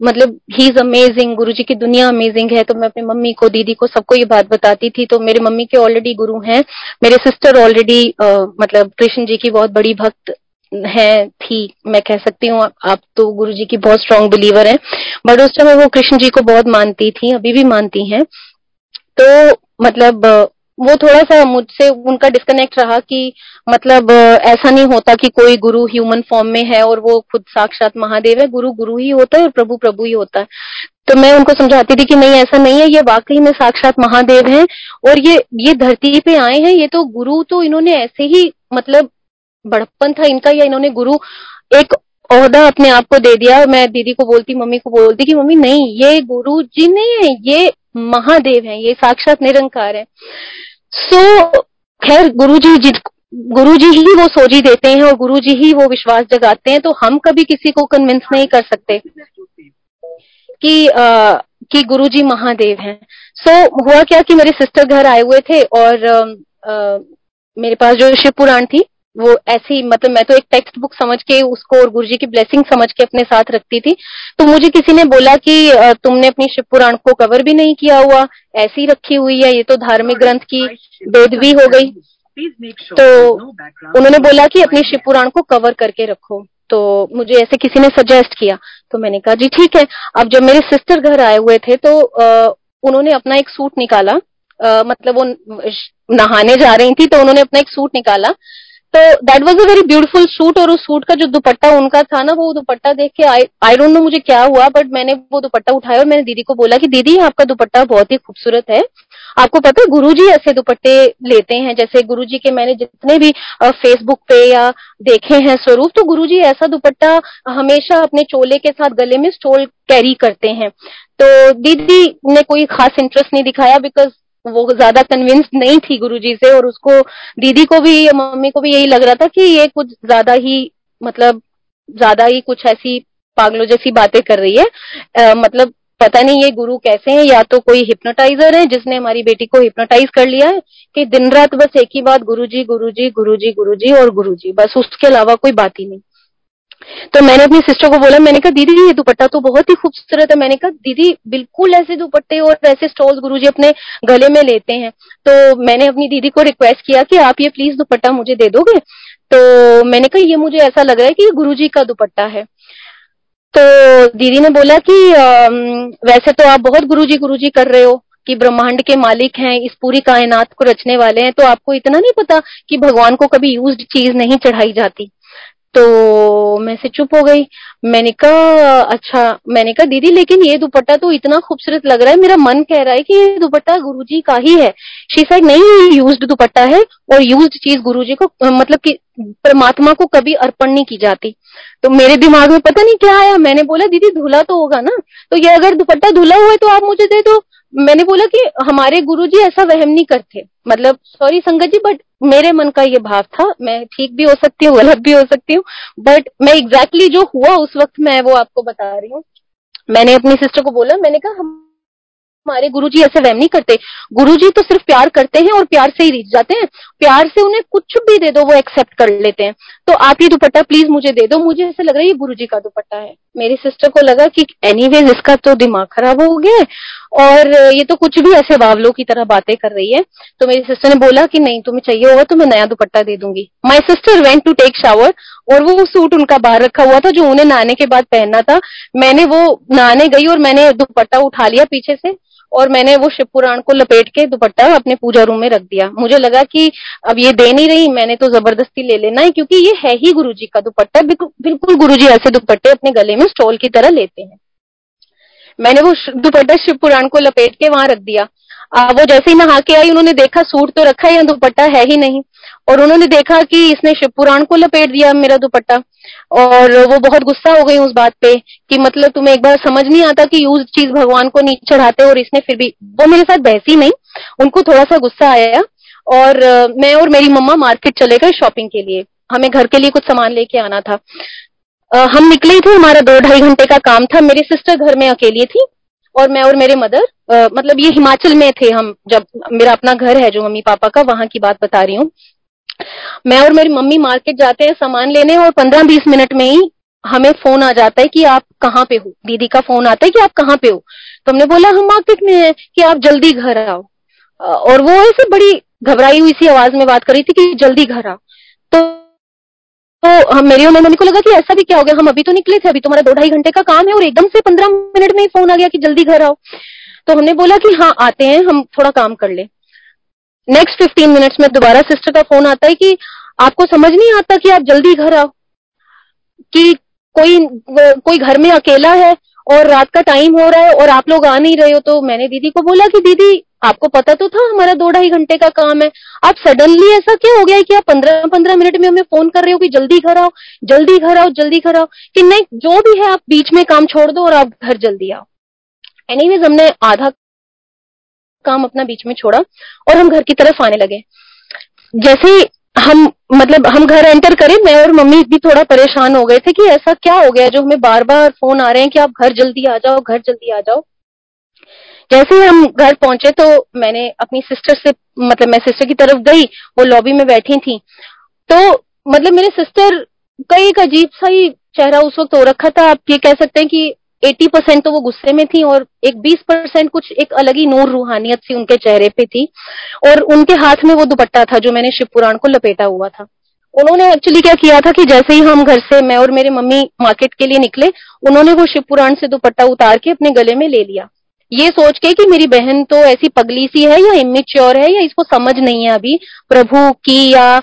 मतलब ही इज़ अमेजिंग गुरु जी की दुनिया अमेजिंग है। तो मैं अपनी मम्मी को, दीदी को सबको ये बात बताती थी। तो मेरे मम्मी के ऑलरेडी गुरु हैं। मेरे सिस्टर ऑलरेडी मतलब कृष्ण जी की बहुत बड़ी भक्त है थी मैं कह सकती हूँ, आप तो गुरु जी की बहुत स्ट्रांग बिलीवर हैं बट उस समय वो कृष्ण जी को बहुत मानती थी, अभी भी मानती हैं तो मतलब वो थोड़ा सा मुझसे, उनका डिस्कनेक्ट रहा कि मतलब ऐसा नहीं होता कि कोई गुरु ह्यूमन फॉर्म में है और वो खुद साक्षात महादेव है, गुरु गुरु ही होता है और प्रभु प्रभु ही होता है। तो मैं उनको समझाती थी कि नहीं, ऐसा नहीं है, ये वाकई में साक्षात महादेव हैं, और ये ये धरती पे आए हैं, ये तो गुरु तो इन्होंने ऐसे ही मतलब बड़प्पन था इनका या इन्होंने गुरु एक ओहदा अपने आप को दे दिया। मैं दीदी को बोलती मम्मी को बोलती कि मम्मी नहीं ये गुरु जी नहीं है ये महादेव है ये साक्षात निरंकार है। सो so, खैर गुरु जी जिस गुरु जी ही वो सोजी देते हैं और गुरु जी ही वो विश्वास जगाते हैं तो हम कभी किसी को कन्विंस नहीं कर सकते कि आ, कि गुरु जी महादेव हैं। सो so, हुआ क्या कि मेरे सिस्टर घर आए हुए थे और आ, आ, मेरे पास जो शिव पुराण थी वो ऐसी मतलब मैं तो एक टेक्स्ट बुक समझ के उसको और गुरु जी की ब्लेसिंग समझ के अपने साथ रखती थी। तो मुझे किसी ने बोला कि तुमने अपनी शिव पुराण को कवर भी नहीं किया हुआ ऐसी रखी हुई है ये तो धार्मिक ग्रंथ की बेदवी हो गई। तो उन्होंने बोला कि अपनी शिव पुराण को कवर करके रखो। तो मुझे ऐसे किसी ने सजेस्ट किया। तो मैंने कहा जी ठीक है। अब जब मेरे सिस्टर घर आए हुए थे तो आ, उन्होंने अपना एक सूट निकाला। आ, मतलब वो नहाने जा रही थी तो उन्होंने अपना एक सूट निकाला। तो that was a very beautiful suit और उस सूट का जो दुपट्टा उनका था ना, वो दुपट्टा देख के आई डोंट नो मुझे क्या हुआ बट मैंने वो दुपट्टा उठाया और मैंने दीदी को बोला कि दीदी, आपका दुपट्टा बहुत ही खूबसूरत है। आपको पता है गुरुजी ऐसे दुपट्टे लेते हैं, जैसे गुरुजी के मैंने जितने भी फेसबुक पे या देखे हैं स्वरूप तो गुरुजी ऐसा दुपट्टा हमेशा अपने चोले के साथ गले में स्टोल कैरी करते हैं। तो दीदी ने कोई खास इंटरेस्ट नहीं दिखाया बिकॉज़ वो ज़्यादा कन्विंस्ड नहीं थी गुरुजी से और उसको दीदी को भी मम्मी को भी यही लग रहा था कि ये कुछ ज़्यादा ही मतलब ज़्यादा ही कुछ ऐसी पागलों जैसी बातें कर रही है। आ, मतलब पता नहीं ये गुरु कैसे हैं या तो कोई हिप्नोटाइजर है जिसने हमारी बेटी को हिप्नोटाइज कर लिया है कि दिन रात बस एक ही बात गुरुजी गुरुजी गुरुजी गुरुजी और गुरुजी बस उसके अलावा कोई बात ही नहीं। तो मैंने अपनी सिस्टर को बोला, मैंने कहा, दीदी जी, ये दुपट्टा तो बहुत ही खूबसूरत है। मैंने कहा, दीदी, बिल्कुल ऐसे दुपट्टे और ऐसे स्टॉल्स गुरुजी अपने गले में लेते हैं। तो मैंने अपनी दीदी को रिक्वेस्ट किया कि आप ये प्लीज़ दुपट्टा मुझे दे दोगे? तो मैंने कहा, ये मुझे ऐसा लग रहा है कि ये गुरुजी का दुपट्टा है। तो दीदी ने बोला कि वैसे तो आप बहुत गुरुजी गुरुजी कर रहे हो कि ब्रह्मांड के मालिक हैं, इस पूरी कायनात को रचने वाले हैं तो आपको इतना नहीं पता कि भगवान को कभी यूज्ड चीज़ नहीं चढ़ाई जाती? तो मैं से चुप हो गई। मैंने कहा अच्छा। मैंने कहा, दीदी, लेकिन ये दुपट्टा तो इतना खूबसूरत लग रहा है। मेरा मन कह रहा है कि ये दुपट्टा गुरुजी का ही है। शी साइड नहीं यूज्ड दुपट्टा है और यूज्ड चीज़ गुरुजी को मतलब कि परमात्मा को कभी अर्पण नहीं की जाती। तो मेरे दिमाग में पता नहीं क्या आया। मैंने बोला, दीदी, धुला तो होगा ना। तो ये अगर दुपट्टा धुला हुआ है तो आप मुझे दे दो। मैंने बोला कि हमारे गुरुजी ऐसा वहम नहीं करते। मतलब सॉरी संगत जी बट मेरे मन का ये भाव था। मैं ठीक भी हो सकती हूँ, गलत भी हो सकती हूँ बट मैं एग्जैक्टली exactly जो हुआ उस वक्त मैं वो आपको बता रही हूँ। मैंने अपनी सिस्टर को बोला, मैंने कहा, हम, हमारे गुरु जी ऐसे वहम नहीं करते। गुरु जी तो सिर्फ़ प्यार करते हैं और प्यार से ही रीच जाते हैं। प्यार से उन्हें कुछ भी दे दो, वो एक्सेप्ट कर लेते हैं। तो आप ये दुपट्टा प्लीज़ मुझे दे दो। मुझे ऐसा लग रहा है ये गुरु जी का दुपट्टा है। मेरी सिस्टर को लगा कि एनीवेज इसका तो दिमाग खराब हो गया और ये तो कुछ भी ऐसे बावलों की तरह बातें कर रही है। तो मेरी सिस्टर ने बोला कि नहीं, तुम्हें चाहिए होगा तो मैं नया दुपट्टा दे दूँगी। My sister went to take shower और वो सूट उनका बाहर रखा हुआ था जो उन्हें नहाने के बाद पहनना था। मैंने वो नहाने गई और मैंने दुपट्टा उठा लिया पीछे से और मैंने वो शिव पुराण को लपेट के दुपट्टा अपने पूजा रूम में रख दिया। मुझे लगा कि अब ये दे नहीं रही, मैंने तो ज़बरदस्ती ले लेना है, क्योंकि ये है ही गुरुजी का दुपट्टा। बिल्कुल गुरुजी ऐसे दुपट्टे अपने गले में स्टॉल की तरह लेते हैं। मैंने वो दुपट्टा शिव पुराण को लपेट के वहाँ रख दिया। आ, वो जैसे ही नहा के आई उन्होंने देखा सूट तो रखा है दुपट्टा है ही नहीं। और उन्होंने देखा कि इसने शिव पुराण को लपेट दिया मेरा दुपट्टा। और वो बहुत गुस्सा हो गई उस बात पे कि मतलब तुम्हें एक बार समझ नहीं आता कि यूज़ चीज़ भगवान को नहीं चढ़ाते और इसने फिर भी वो मेरे साथ बहसी नहीं उनको थोड़ा सा गुस्सा आया। और मैं और मेरी मम्मा मार्केट चले गए शॉपिंग के लिए। हमें घर के लिए कुछ सामान लेके आना था। हम निकले थे, हमारा दो ढाई घंटे का काम था। मेरी सिस्टर घर में अकेली थी और मैं और मेरे मदर मतलब ये हिमाचल में थे हम, जब मेरा अपना घर है, जो मम्मी पापा का, वहाँ की बात बता रही हूँ। मैं और मेरी मम्मी मार्केट जाते हैं, सामान लेने और पंद्रह बीस मिनट में ही हमें फ़ोन आ जाता है कि आप कहाँ पे हो? दीदी का फ़ोन आता है कि आप कहाँ पे हो? तो हमने बोला, हम मार्केट में हैं कि आप जल्दी घर आओ। और वो ऐसे बड़ी घबराई हुई सी आवाज़ में बात कर रही थी कि जल्दी घर आओ। तो हम मेरी और मम्मी को लगा कि ऐसा भी क्या हो गया? हम अभी तो निकले थे, अभी तुम्हारा दो ढाई घंटे का काम है और एकदम से पंद्रह मिनट में ही फ़ोन आ गया कि जल्दी घर आओ। तो हमने बोला कि हाँ आते हैं, हम थोड़ा काम कर ले। नेक्स्ट फिफ्टीन मिनट्स में दोबारा सिस्टर का फ़ोन आता है कि आपको समझ नहीं आता कि आप जल्दी घर आओ, कि कोई कोई घर में अकेला है और रात का टाइम हो रहा है और आप लोग आ नहीं रहे हो। तो मैंने दीदी को बोला कि दीदी आपको पता तो था हमारा दो ढाई घंटे का काम है। आप सडनली ऐसा क्या हो गया कि आप पंद्रह पंद्रह मिनट में हमें फ़ोन कर रहे हो कि जल्दी घर आओ, जल्दी घर आओ, जल्दी घर आओ, कि नहीं, जो भी है आप बीच में काम छोड़ दो और आप घर जल्दी आओ। एनीवेज हमने आधा काम अपना बीच में छोड़ा और हम घर की तरफ़ आने लगे। जैसे हम मतलब हम घर एंटर करें, मैं और मम्मी भी थोड़ा परेशान हो गए थे कि ऐसा क्या हो गया जो हमें बार बार फ़ोन आ रहे हैं कि आप घर जल्दी आ जाओ, घर जल्दी आ जाओ। जैसे ही हम घर पहुँचे तो मैंने अपनी सिस्टर से मतलब मैं सिस्टर की तरफ़ गई, वो लॉबी में बैठी थी। तो मतलब मेरे सिस्टर का एक अजीब सा ही चेहरा उस वक्त हो रखा था। आप ये कह सकते हैं कि 80 परसेंट तो वो गुस्से में थी और एक 20 परसेंट कुछ एक अलग ही नूर रूहानियत सी उनके चेहरे पे थी और उनके हाथ में वो दुपट्टा था जो मैंने शिव पुराण को लपेटा हुआ था। उन्होंने एक्चुअली क्या किया था कि जैसे ही हम घर से, मैं और मेरे मम्मी मार्केट के लिए निकले, उन्होंने वो शिव पुराण से दुपट्टा उतार के अपने गले में ले लिया। ये सोच के कि मेरी बहन तो ऐसी पगली सी है या इमेच्योर है या इसको समझ नहीं है अभी, प्रभु की या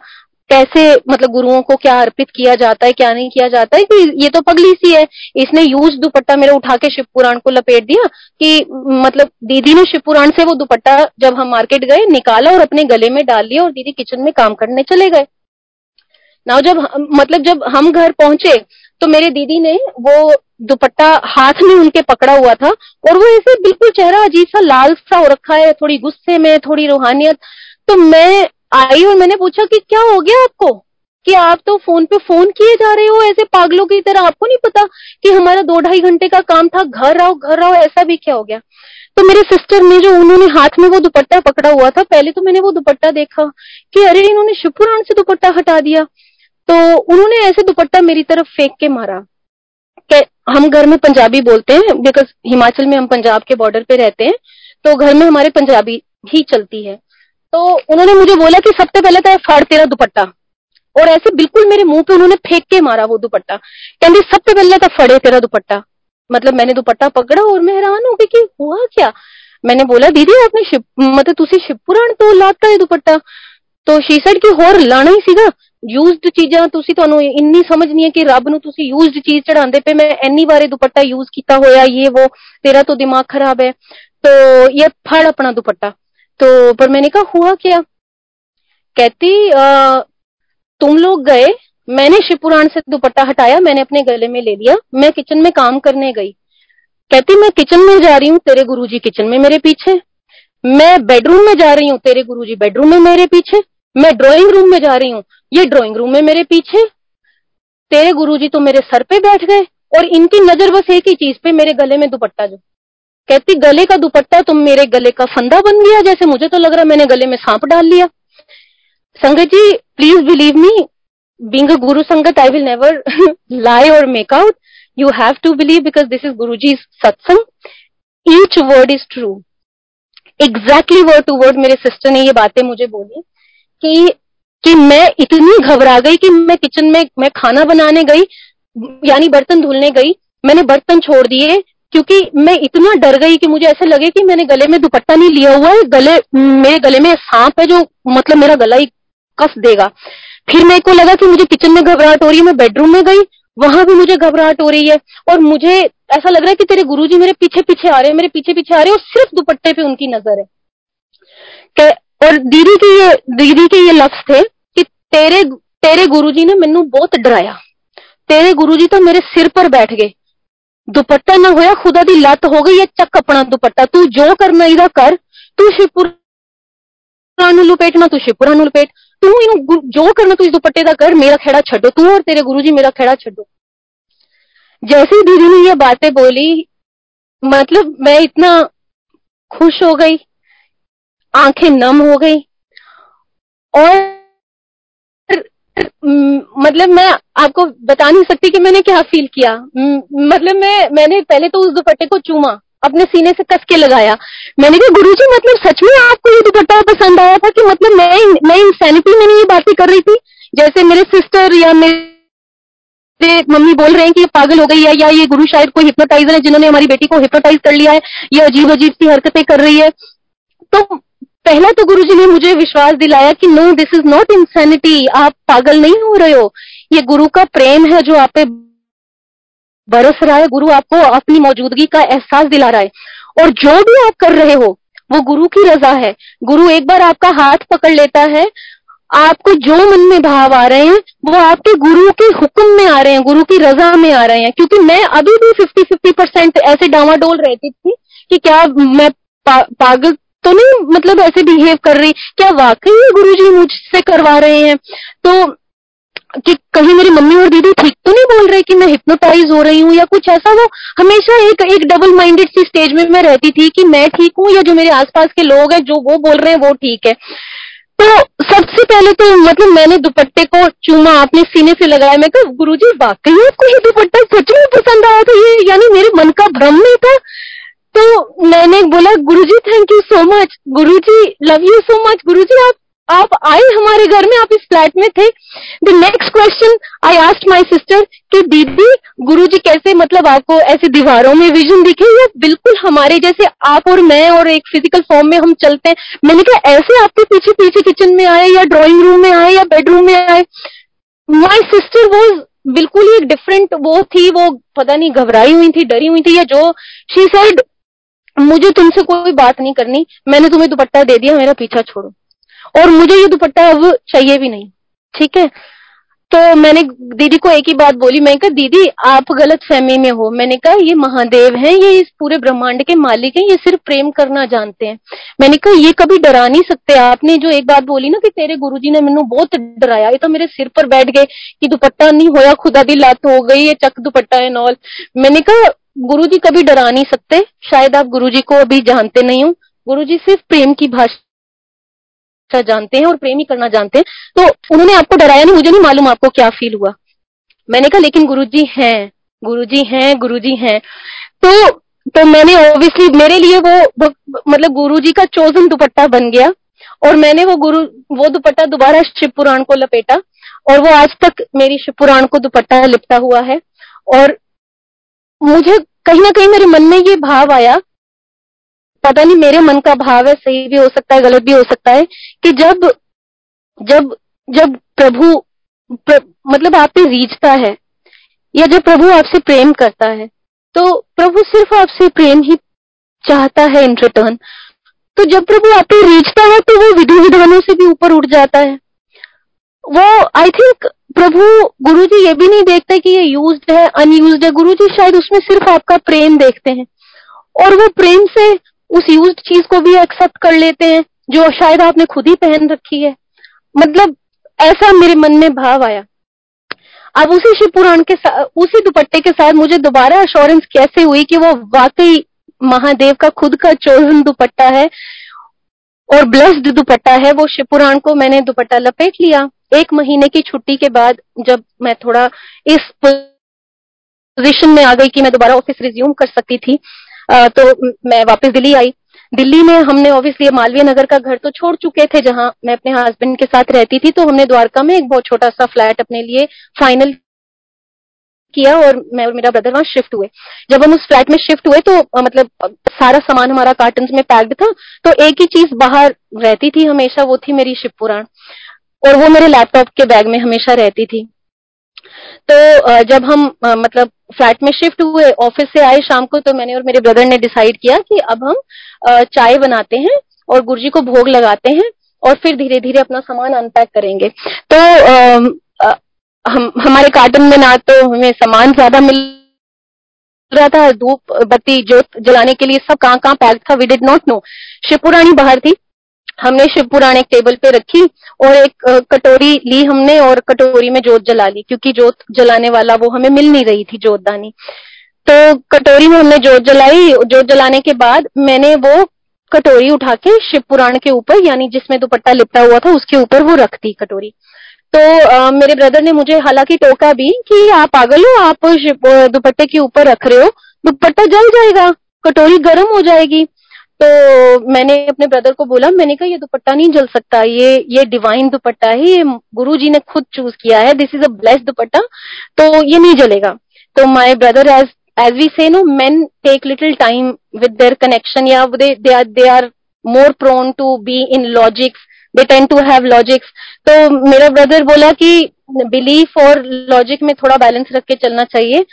कैसे मतलब गुरुओं को क्या अर्पित किया जाता है, क्या नहीं किया जाता है, कि ये तो पगली सी है। इसने यूज़ दुपट्टा मेरे उठा के शिव पुराण को लपेट दिया कि मतलब दीदी ने शिव पुराण से वो दुपट्टा जब हम मार्केट गए, निकाला और अपने गले में डाल लिया और दीदी किचन में काम करने चले गए। ना जब मतलब जब हम घर पहुँचे तो मेरे दीदी ने वो दुपट्टा हाथ में उनके पकड़ा हुआ था और वो ऐसे बिल्कुल चेहरा अजीब सा, लाल सा हो रखा है, थोड़ी गुस्से में, थोड़ी रूहानियत। तो मैं आई और मैंने पूछा कि क्या हो गया आपको? कि आप तो फ़ोन पे फ़ोन किए जा रहे हो ऐसे पागलों की तरह, आपको नहीं पता कि हमारा दो ढाई घंटे का काम था, घर आओ घर आओ, ऐसा भी क्या हो गया? तो मेरे सिस्टर ने जो उन्होंने हाथ में वो दुपट्टा पकड़ा हुआ था, पहले तो मैंने वो दुपट्टा देखा कि अरे, इन्होंने शिवपुराण से दुपट्टा हटा दिया। तो उन्होंने ऐसे दुपट्टा मेरी तरफ़ फेंक के मारा। हम घर में पंजाबी बोलते हैं बिकॉज़ हिमाचल में हम पंजाब के बॉर्डर पे रहते हैं तो घर में हमारे पंजाबी ही चलती है। तो उन्होंने मुझे बोला कि सबसे पहले तो फाड़ तेरा दुपट्टा। और ऐसे बिल्कुल मेरे मुँह पे उन्होंने फेंक के मारा वो दुपट्टा। कहते, सबसे पहले तो फड़े तेरा दुपट्टा। मतलब मैंने दुपट्टा पकड़ा और मैं हैरान हो गई कि हुआ क्या? मैंने बोला, दीदी, आपने शिव मतलब तुसी शिवपुराण तो लाता है दुपट्टा? तो शी की होर लाना ही सीगा। ਯੂਜ਼ਡ ਚੀਜ਼ਾਂ ਤੁਸੀਂ ਤੁਹਾਨੂੰ ਇੰਨੀ ਸਮਝ ਨਹੀਂ ਹੈ ਕਿ ਰੱਬ ਨੂੰ ਤੁਸੀਂ ਯੂਜ਼ਡ ਚੀਜ਼ ਚੜਾਉਂਦੇ ਪਏ मैं ਇੰਨੀ बारे दुपट्टा यूज किया होया ये वो तेरा तो दिमाग खराब है तो ये फड़ अपना दुपट्टा तो पर मैंने कहा हुआ क्या कहती आ, तुम लोग गए मैंने शिवपुराण से दुपट्टा हटाया मैंने अपने गले में ले लिया मैं किचन में काम करने गई कहती मैं किचन में जा रही हूँ तेरे गुरुजी किचन में मेरे पीछे मैं बेडरूम में जा रही हूँ तेरे गुरुजी बेडरूम में मेरे पीछे मैं ड्राइंग रूम में जा रही हूँ ये ड्राइंग रूम में मेरे पीछे तेरे गुरुजी तो मेरे सर पे बैठ गए और इनकी नज़र बस एक ही चीज़ पे मेरे गले में दुपट्टा जो कहती, गले का दुपट्टा तुम मेरे गले का फंदा बन गया जैसे मुझे तो लग रहा मैंने गले में सांप डाल लिया संगत जी प्लीज़ बिलीव मी बींग गुरु संगत आई विल नेवर लाई और or make out. You have to believe because this is Guruji's satsang. Each word is true. Exactly word to word मेरे सिस्टर ने ये बातें मुझे बोली कि कि मैं इतनी घबरा गई कि मैं किचन में, मैं खाना बनाने गई, यानी बर्तन धुलने गई, मैंने बर्तन छोड़ दिए, क्योंकि मैं इतना डर गई कि मुझे ऐसे लगे कि मैंने गले में दुपट्टा नहीं लिया हुआ है, गले, मेरे गले में सांप है जो मतलब मेरा गला ही कस देगा। फिर मेरे को लगा कि मुझे किचन में घबराहट हो रही है, मैं बेडरूम में गई, वहाँ भी मुझे घबराहट हो रही है, और मुझे ऐसा लग रहा है कि तेरे गुरुजी मेरे पीछे पीछे आ रहे हैं, मेरे पीछे पीछे आ रहे हैं, और सिर्फ़ दुपट्टे पे उनकी नज़र है। और दीदी की ये, दीदी के ये लफ्ज थे कि तेरे तेरे गुरुजी ने मैनू बहुत डराया। तेरे गुरुजी तो मेरे सिर पर बैठ गए। दुपट्टा ना होया, खुदा दी लत हो गई चक अपना दुपट्टा। तू जो करना इदा कर, तू शिवपुरा लुपेटना तू शिवपुरा लुपेट। तू इन जो करना तू इस दुपट्टे का कर, मेरा खेड़ा छो तू और तेरे गुरु जी मेरा खेड़ा छो जैसे दीदी ने ये बातें बोली मतलब मैं इतना खुश हो गई। आँखें नम हो गई। और मतलब मैं आपको बता नहीं सकती कि मैंने क्या फील किया। मतलब मैं, मैंने पहले तो उस दुपट्टे को चूमा, अपने सीने से कस के लगाया। मैंने कहा, गुरु जी मतलब सच में आपको ये दुपट्टा पसंद आया था कि मतलब मैं मैं इंसैनिटी में नहीं ये बातें कर रही थी? जैसे मेरे सिस्टर या मेरे मम्मी बोल रहे हैं कि ये पागल हो गई है, या ये गुरु शायद कोई हिप्नोटाइजर है जिन्होंने हमारी बेटी को हिप्नोटाइज कर लिया है, ये अजीब अजीब सी हरकतें कर रही है। तो पहला तो गुरु जी ने मुझे विश्वास दिलाया कि no this is not insanity आप पागल नहीं हो रहे हो। ये गुरु का प्रेम है जो आप पे बरस रहा है। गुरु आपको अपनी मौजूदगी का एहसास दिला रहा है। और जो भी आप कर रहे हो वो गुरु की रजा है। गुरु एक बार आपका हाथ पकड़ लेता है आपको जो मन में भाव आ रहे हैं वो आपके गुरु के हुक्म में आ रहे हैं गुरु की रजा में आ रहे हैं। क्योंकि मैं अभी भी फिफ्टी फिफ्टी परसेंट ऐसे डावाडोल रहती थी कि क्या मैं पा, पागल तो नहीं मतलब ऐसे बिहेव कर रही, क्या वाकई गुरु जी मुझसे करवा रहे हैं? तो कि कहीं मेरी मम्मी और दीदी ठीक तो नहीं बोल रहे कि मैं हिप्नोटाइज हो रही हूँ या कुछ ऐसा? वो हमेशा एक एक डबल माइंडेड सी स्टेज में मैं रहती थी कि मैं ठीक हूँ या जो मेरे आसपास के लोग हैं, जो वो बोल रहे हैं, वो ठीक है। तो सबसे पहले तो मतलब मैंने दुपट्टे को चूमा, अपने सीने से लगाया। मैं कहा गुरु जी वाकई आपको ये दुपट्टा सच में पसंद आया था? ये यानी मेरे मन का भ्रम नहीं था? तो मैंने बोला, Guruji thank you so much Guruji love you so much Guruji, आप आप आए हमारे घर में, आप इस फ्लैट में थे. The next question I asked my sister कि, दीदी, गुरुजी कैसे मतलब आपको ऐसे दीवारों में विजन दिखे या बिल्कुल हमारे जैसे आप और मैं और एक फ़िज़िकल फॉर्म में हम चलते हैं? मैंने कहा, ऐसे आपके पीछे पीछे किचन में आए या ड्राइंग रूम में आए या बेडरूम में आए? माई सिस्टर वो बिल्कुल ही एक डिफरेंट वो थी, वो पता नहीं घबराई हुई थी, डरी हुई थी या जो शी सेड मुझे तुमसे कोई बात नहीं करनी। मैंने तुम्हें दुपट्टा दे दिया, मेरा पीछा छोड़ो। और मुझे ये दुपट्टा अब चाहिए भी नहीं, ठीक है? तो मैंने दीदी को एक ही बात बोली, मैंने कहा, दीदी, आप गलत फहमी में हो। मैंने कहा, ये महादेव हैं, ये इस पूरे ब्रह्मांड के मालिक हैं, ये सिर्फ़ प्रेम करना जानते हैं। मैंने कहा, ये कभी डरा नहीं सकते आपने? जो एक बात बोली ना कि तेरे गुरुजी ने मैंने बहुत डराया, ये तो मेरे सिर पर बैठ गए कि दुपट्टा नहीं होया, खुदा दी लात हो गई, ये चक दुपट्टा है नॉल मैंने कहा गुरु जी कभी डरा नहीं सकते। शायद आप गुरु जी को अभी जानते नहीं हो। गुरु जी सिर्फ़ प्रेम की भाषा जानते हैं और प्रेम ही करना जानते हैं। तो उन्होंने आपको डराया नहीं, मुझे नहीं मालूम आपको क्या फील हुआ। मैंने कहा, लेकिन गुरु जी हैं गुरु जी हैं गुरु जी हैं। तो तो मैंने ऑब्वियसली मेरे लिए वो मतलब गुरु जी का चोजन दुपट्टा बन गया और मैंने वो गुरु, वो दुपट्टा दोबारा शिव पुराण को लपेटा और वो आज तक मेरी शिव पुराण को दुपट्टा लिपटा हुआ है। और मुझे कहीं ना कहीं मेरे मन में ये भाव आया। पता नहीं मेरे मन का भाव है सही भी हो सकता है गलत भी हो सकता है कि जब जब जब प्रभु प्र, मतलब आप पे रीझता है या जब प्रभु आपसे प्रेम करता है तो प्रभु सिर्फ़ आपसे प्रेम ही चाहता है इन रिटर्न तो जब प्रभु आप पे रीझता है तो वो विधि विधानों से भी ऊपर उठ जाता है। वो आई थिंक प्रभु गुरु जी ये भी नहीं देखते कि ये यूज़ है अनयूज है। गुरु जी शायद उसमें सिर्फ़ आपका प्रेम देखते हैं। और वो प्रेम से उस यूज़ चीज़ को भी एक्सेप्ट कर लेते हैं, जो शायद आपने खुद ही पहन रखी है। मतलब ऐसा मेरे मन में भाव आया। अब उसी शिव पुराण के साथ उसी दुपट्टे के साथ मुझे दोबारा अश्योरेंस कैसे हुई कि वो वाकई महादेव का खुद का चोजन दुपट्टा है और ब्लेस्ड दुपट्टा है, वो शिव पुराण को मैंने दुपट्टा लपेट लिया। एक महीने की छुट्टी के बाद जब मैं थोड़ा इस पोजिशन में आ गई कि मैं दोबारा ऑफ़िस रिज्यूम कर सकती थी तो मैं वापस दिल्ली आई। दिल्ली में हमने ऑब्वियसली मालवीय नगर का घर तो छोड़ चुके थे, जहाँ मैं अपने हस्बैंड के साथ रहती थी तो हमने द्वारका में एक बहुत छोटा सा फ्लैट अपने लिए फाइनल किया और मैं और मेरा ब्रदर वहाँ शिफ्ट हुए। जब हम उस फ्लैट में शिफ्ट हुए तो मतलब सारा सामान हमारा कार्टन में पैक्ड था तो एक ही चीज़ बाहर रहती थी हमेशा, वो थी मेरी शिव पुराण। और वो मेरे लैपटॉप के बैग में हमेशा रहती थी। तो जब हम मतलब फ्लैट में शिफ्ट हुए ऑफ़िस से आए शाम को तो मैंने और मेरे ब्रदर ने डिसाइड किया कि अब हम चाय बनाते हैं और गुरुजी को भोग लगाते हैं और फिर धीरे धीरे अपना सामान अनपैक करेंगे। तो हम, हमारे कार्टन में ना तो हमें सामान ज़्यादा मिल रहा था, धूप, बत्ती जोत जलाने के लिए सब कहाँ कहाँ पैक था वी डिड नॉट नो शिवपुरानी बाहर थी हमने शिव पुराण एक टेबल पे रखी और एक कटोरी ली हमने और कटोरी में जोत जला ली क्योंकि जोत जलाने वाला वो हमें मिल नहीं रही थी जोतदानी। तो कटोरी में हमने जोत जलाई जोत जलाने के बाद मैंने वो कटोरी उठा के शिव पुराण के ऊपर यानी जिसमें दुपट्टा लिपटा हुआ था उसके ऊपर वो रख दी कटोरी। तो आ, मेरे ब्रदर ने मुझे हालाँकि टोका भी कि आप पागल हो आप दुपट्टे के ऊपर रख रहे हो दुपट्टा जल जाएगा कटोरी गर्म हो जाएगी। तो मैंने अपने ब्रदर को बोला, मैंने कहा, ये दुपट्टा नहीं जल सकता, ये ये डिवाइन दुपट्टा है, ये गुरु जी ने खुद चूज़ किया है this is a bless dupatta तो ये नहीं जलेगा. तो my brother as as we say no men take little time with their connection या they they are they are more prone to be in logics they tend to have logics तो मेरा brother बोला कि belief और logic में थोड़ा balance रख के चलना चाहिए।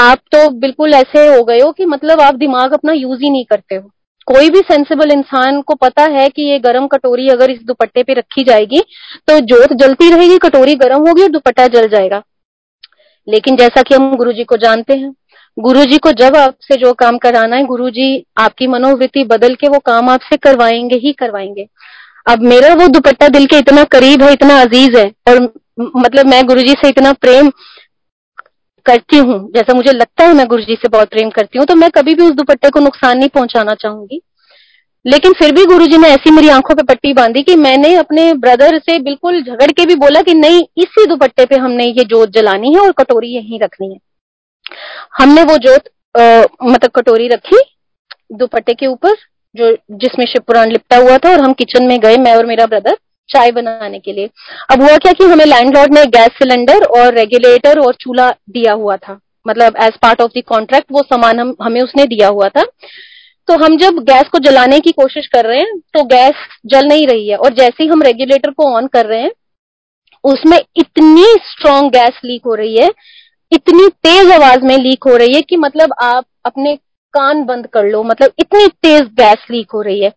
आप तो बिल्कुल ऐसे हो गए हो कि मतलब आप दिमाग अपना यूज़ ही नहीं करते हो। कोई भी सेंसिबल इंसान को पता है कि ये गर्म कटोरी अगर इस दुपट्टे पे रखी जाएगी तो जोत जलती रहेगी, कटोरी गर्म होगी और दुपट्टा जल जाएगा। लेकिन जैसा कि हम गुरु जी को जानते हैं गुरु जी को जब आपसे जो काम कराना है गुरु जी आपकी मनोवृत्ति बदल के वो काम आपसे करवाएँगे ही करवाएँगे। अब मेरा वो दुपट्टा दिल के इतना करीब है, इतना अज़ीज़ है, और मतलब मैं गुरु जी से इतना प्रेम करती हूँ। जैसा मुझे लगता है मैं गुरु जी से बहुत प्रेम करती हूँ तो मैं कभी भी उस दुपट्टे को नुकसान नहीं पहुंचाना चाहूँगी। लेकिन फिर भी गुरु जी ने ऐसी मेरी आँखों पे पट्टी बांधी कि मैंने अपने ब्रदर से बिल्कुल झगड़ के भी बोला कि नहीं, इसी दुपट्टे पे हमने ये जोत जलानी है और कटोरी यहीं रखनी है। हमने वो जोत मतलब कटोरी रखी दुपट्टे के ऊपर, जो जिसमें शिवपुराण लिपटा हुआ था और हम किचन में गए, मैं और मेरा ब्रदर चाय बनाने के लिए। अब हुआ क्या कि हमें लैंडलॉर्ड ने गैस सिलेंडर और रेगुलेटर और चूल्हा दिया हुआ था। मतलब as part of the contract वो सामान हम, हमें उसने दिया हुआ था। तो हम जब गैस को जलाने की कोशिश कर रहे हैं तो गैस जल नहीं रही है। और जैसे ही हम रेगुलेटर को ऑन कर रहे हैं, उसमें इतनी स्ट्रांग गैस लीक हो रही है, इतनी तेज आवाज़ में लीक हो रही है कि मतलब आप अपने कान बंद कर लो। मतलब इतनी तेज गैस लीक हो रही है।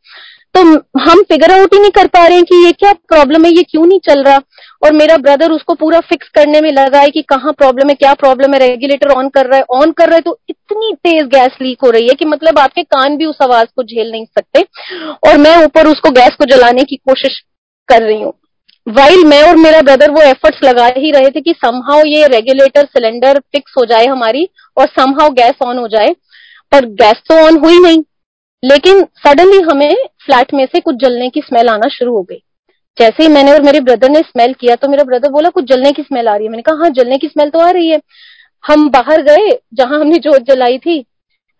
तो हम फिगर आउट ही नहीं कर पा रहे हैं कि ये क्या प्रॉब्लम है, ये क्यों नहीं चल रहा? और मेरा ब्रदर उसको पूरा फिक्स करने में लगा है कि कहाँ प्रॉब्लम है, क्या प्रॉब्लम है रेगुलेटर ऑन कर रहा है ऑन कर रहा है तो इतनी तेज गैस लीक हो रही है कि मतलब आपके कान भी उस आवाज़ को झेल नहीं सकते। और मैं ऊपर उसको गैस को जलाने की कोशिश कर रही हूँ। वाइल मैं और मेरा ब्रदर वो एफर्ट्स लगा ही रहे थे कि समहाउ ये रेगुलेटर सिलेंडर फिक्स हो जाए हमारी और समहाउ गैस ऑन हो जाए, पर गैस तो ऑन हुई नहीं। लेकिन सडनली हमें फ्लैट में से कुछ जलने की स्मेल आना शुरू हो गई। जैसे ही मैंने और मेरे ब्रदर ने स्मेल किया तो मेरा ब्रदर बोला कुछ जलने की स्मेल आ रही है। मैंने कहा हाँ जलने की स्मेल तो आ रही है। हम बाहर गए जहाँ हमने जोत जलाई थी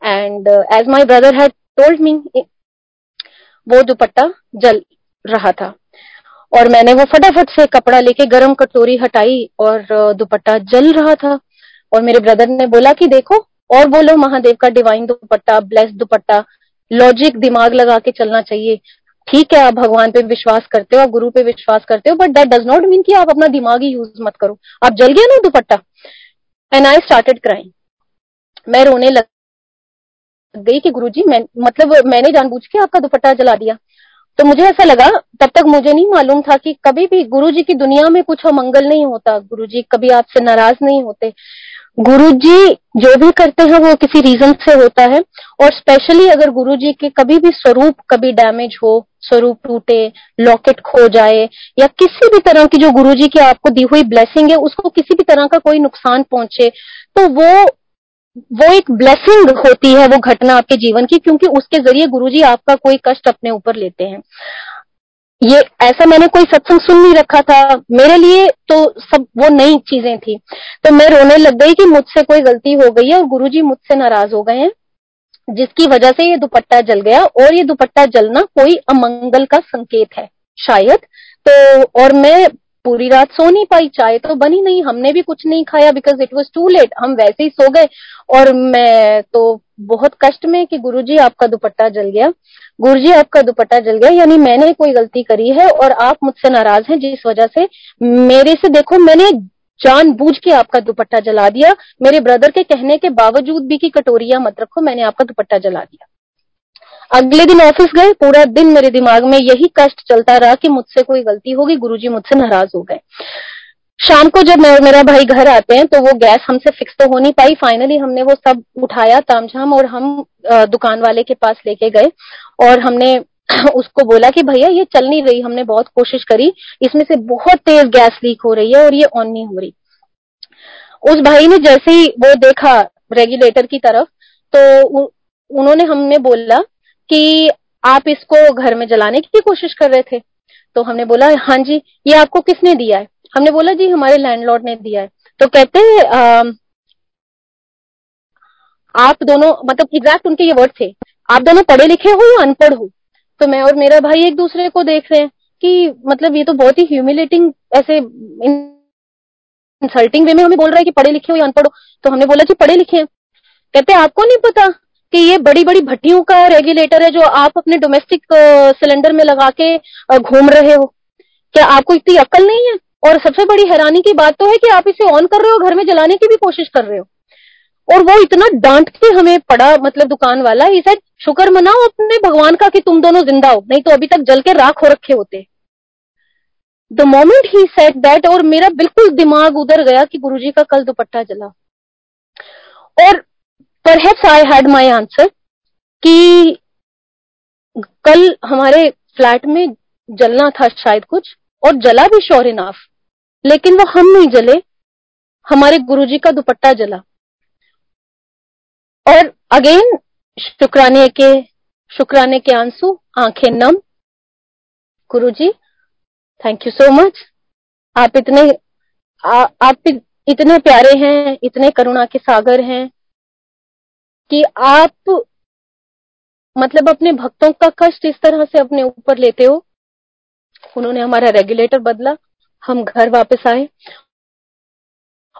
and as my brother had told me वो दुपट्टा जल रहा था। और मैंने वो फटाफट से कपड़ा लेके गरम कटोरी हटाई और uh, दुपट्टा जल रहा था। और मेरे ब्रदर ने बोला कि देखो और बोलो महादेव का divine dupatta bless dupatta logic दिमाग लगा के चलना चाहिए। ठीक है, आप भगवान पे विश्वास करते हो, आप गुरु पे विश्वास करते हो but that does not mean कि आप अपना दिमाग ही यूज़ मत करो। आप जल गया ना dupatta? And I started crying मैं रोने लग गई कि गुरुजी, मैं मतलब मैंने जानबूझ के आपका दुपट्टा जला दिया। तो मुझे ऐसा लगा, तब तक मुझे नहीं मालूम था कि कभी भी गुरु जी की दुनिया में कुछ अमंगल नहीं होता। गुरु जी कभी आपसे नाराज़ नहीं होते। गुरु जी जो भी करते हैं, वो किसी रीजन से होता है। और स्पेशली अगर गुरु जी के कभी भी स्वरूप कभी डैमेज हो, स्वरूप टूटे लॉकेट खो जाए, या किसी भी तरह की जो गुरु जी की आपको दी हुई ब्लेसिंग है, उसको किसी भी तरह का कोई नुकसान पहुँचे तो वो वो एक ब्लेसिंग होती है वो घटना आपके जीवन की, क्योंकि उसके ज़रिए गुरु जी आपका कोई कष्ट अपने ऊपर लेते हैं। ये ऐसा मैंने कोई सत्संग सुन नहीं रखा था। मेरे लिए तो सब वो नई चीज़ें थी। तो मैं रोने लग गई कि मुझसे कोई गलती हो गई है और गुरुजी मुझसे नाराज़ हो गए हैं, जिसकी वजह से ये दुपट्टा जल गया और ये दुपट्टा जलना कोई अमंगल का संकेत है, शायद। तो और मैं पूरी रात सो नहीं पाई, चाय तो बनी नहीं, हमने भी कुछ नहीं खाया because it was too late हम वैसे ही सो गए और मैं तो बहुत कष्ट में कि गुरुजी आपका दुपट्टा जल गया। गुरुजी आपका दुपट्टा जल गया, यानी मैंने कोई गलती करी है और आप मुझसे नाराज़ हैं जिस वजह से मेरे से देखो, मैंने जान बूझ के आपका दुपट्टा जला दिया। मेरे ब्रदर के कहने के बावजूद भी की कटोरिया मत रखो, मैंने आपका दुपट्टा जला दिया। अगले दिन ऑफ़िस गए, पूरा दिन मेरे दिमाग में यही कष्ट चलता रहा कि मुझसे कोई गलती होगी, गुरुजी मुझसे नाराज़ हो गए। शाम को जब मैं मेरा भाई घर आते हैं तो वो गैस हमसे फिक्स तो हो नहीं पाई। फाइनली हमने वो सब उठाया तामझाम और हम दुकान वाले के पास लेके गए और हमने <clears throat> उसको बोला कि भैया ये चल नहीं रही, हमने बहुत कोशिश करी, इसमें से बहुत तेज गैस लीक हो रही है और ये ऑन नहीं हो रही। उस भाई ने जैसे ही वो देखा रेगुलेटर की तरफ़ तो उन्होंने हमने बोला कि आप इसको घर में जलाने की कोशिश कर रहे थे। तो हमने बोला हाँ जी ये आपको किसने दिया है? हमने बोला जी हमारे लैंडलॉर्ड ने दिया है। तो कहते आ, आप दोनों मतलब एग्जैक्ट उनके ये वर्ड थे। आप दोनों पढ़े लिखे हो या अनपढ़ हो? तो मैं और मेरा भाई एक दूसरे को देख रहे हैं कि मतलब ये तो बहुत ही ह्यूमिलेटिंग ऐसे इंसल्टिंग वे में हमें बोल रहा है कि पढ़े लिखे हो या अनपढ़ हो। तो हमने बोला जी पढ़े लिखे हैं। कहते आपको नहीं पता कि ये बड़ी बड़ी भट्टियों का रेगुलेटर है जो आप अपने डोमेस्टिक सिलेंडर में लगा के घूम रहे हो। क्या आपको इतनी अक्ल नहीं है? और सबसे बड़ी हैरानी की बात तो है कि आप इसे ऑन कर रहे हो, घर में जलाने की भी कोशिश कर रहे हो। और वो इतना डांट के हमें पड़ा मतलब दुकान वाला ही सेड शुक्र मनाओ अपने भगवान का कि तुम दोनों ज़िंदा हो, नहीं तो अभी तक जल के राख हो रखे होते। The moment he said that और मेरा बिल्कुल दिमाग उधर गया कि गुरुजी का कल दुपट्टा जला। और perhaps I had my answer कि कल हमारे फ्लैट में जलना था शायद कुछ और जला भी श्योर इनाफ लेकिन वो हम नहीं जले हमारे गुरुजी का दुपट्टा जला। और अगेन शुक्राने के शुक्राने के आँसू आँखें नम। Guruji thank you so much आप इतने आ, आप इतने प्यारे हैं इतने करुणा के सागर हैं। कि आप मतलब अपने भक्तों का कष्ट इस तरह से अपने ऊपर लेते हो। उन्होंने हमारा रेगुलेटर बदला, हम घर वापस आए।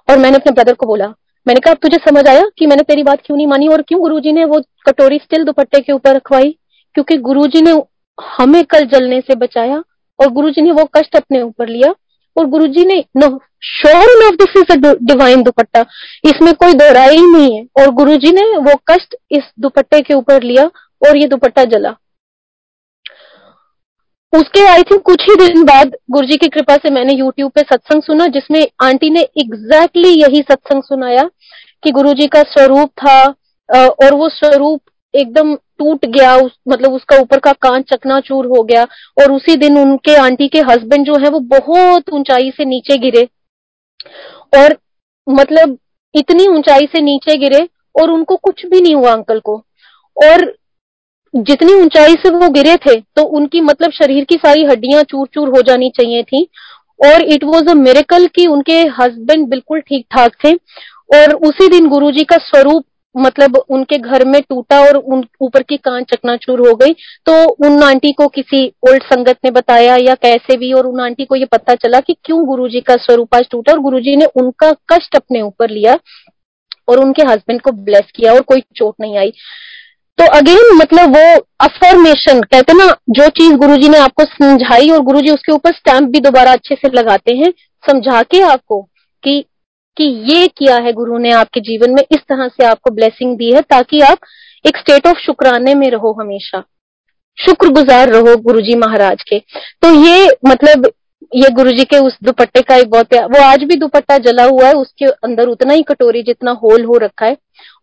और मैंने अपने ब्रदर को बोला, मैंने कहा तुझे समझ आया कि मैंने तेरी बात क्यों नहीं मानी और क्यों गुरुजी ने वो कटोरी स्टिल दुपट्टे के ऊपर रखवाई? क्योंकि गुरुजी ने हमें कल जलने से बचाया और गुरुजी ने वो कष्ट अपने ऊपर लिया और गुरुजी ने, no sure of this is a divine dupatta इसमें कोई दोहराई ही नहीं है। और गुरुजी ने वो कष्ट इस दुपट्टे के ऊपर लिया और ये दुपट्टा जला। उसके आई थिंक कुछ ही दिन बाद गुरुजी की कृपा से मैंने यूट्यूब पे सत्संग सुना जिसमें आंटी ने एग्जैक्टली exactly यही सत्संग सुनाया कि गुरुजी का स्वरूप था और वो स्वरूप एकदम टूट गया उस, मतलब उसका ऊपर का कांच चकनाचूर हो गया और उसी दिन उनके आंटी के हस्बैंड जो है वो बहुत ऊंचाई से नीचे गिरे। और मतलब इतनी ऊंचाई से नीचे गिरे और उनको कुछ भी नहीं हुआ अंकल को। और जितनी ऊंचाई से वो गिरे थे तो उनकी मतलब शरीर की सारी हड्डियाँ चूर चूर हो जानी चाहिए थी। और इट वॉज़ अ मेरेकल कि उनके हस्बैंड बिल्कुल ठीक ठाक थे। और उसी दिन गुरुजी का स्वरूप मतलब उनके घर में टूटा और उन, ऊपर की कान चकनाचूर हो गई तो उन आंटी को किसी ओल्ड संगत ने बताया या कैसे भी, और उन आंटी को ये पता चला कि क्यों गुरुजी का स्वरूप आज टूटा, और गुरुजी ने उनका कष्ट अपने ऊपर लिया, और उनके हस्बैंड को ब्लेस किया, और कोई चोट नहीं आई। तो अगेन मतलब वो अफर्मेशन कहते ना, जो चीज़ गुरुजी ने आपको समझाई, और गुरुजी उसके ऊपर स्टैंप भी दोबारा अच्छे से लगाते हैं, समझा के आपको कि कि ये किया है गुरु ने आपके जीवन में, इस तरह से आपको ब्लेसिंग दी है ताकि आप एक स्टेट ऑफ़ शुक्राने में रहो हमेशा। शुक्रगुजार रहो गुरुजी महाराज के। तो ये मतलब ये गुरुजी के उस दुपट्टे का एक बहुत वो आज भी दुपट्टा जला हुआ है, उसके अंदर उतना ही कटोरी जितना होल हो रखा है,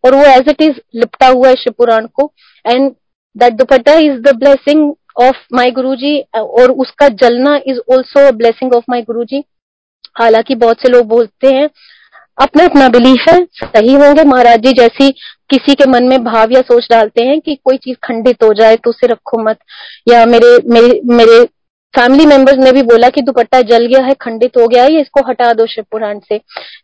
और वो एज इट इज़ लिपटा हुआ है शिवपुराण को। And that dupatta is the blessing of my Guru ji और उसका जलना is also blessing of my Guru ji हालाँकि बहुत से लोग बोलते हैं अपना अपना बिलीफ है, सही होंगे। महाराज जी, जैसी किसी के मन में भाव या सोच डालते हैं कि कोई चीज़ खंडित हो जाए तो उसे रखो मत। या मेरे मेरे मेरे फैमिली मेंबर्स ने भी बोला कि दुपट्टा जल गया है, खंडित हो गया है इसको हटा दो शिव पुराण से।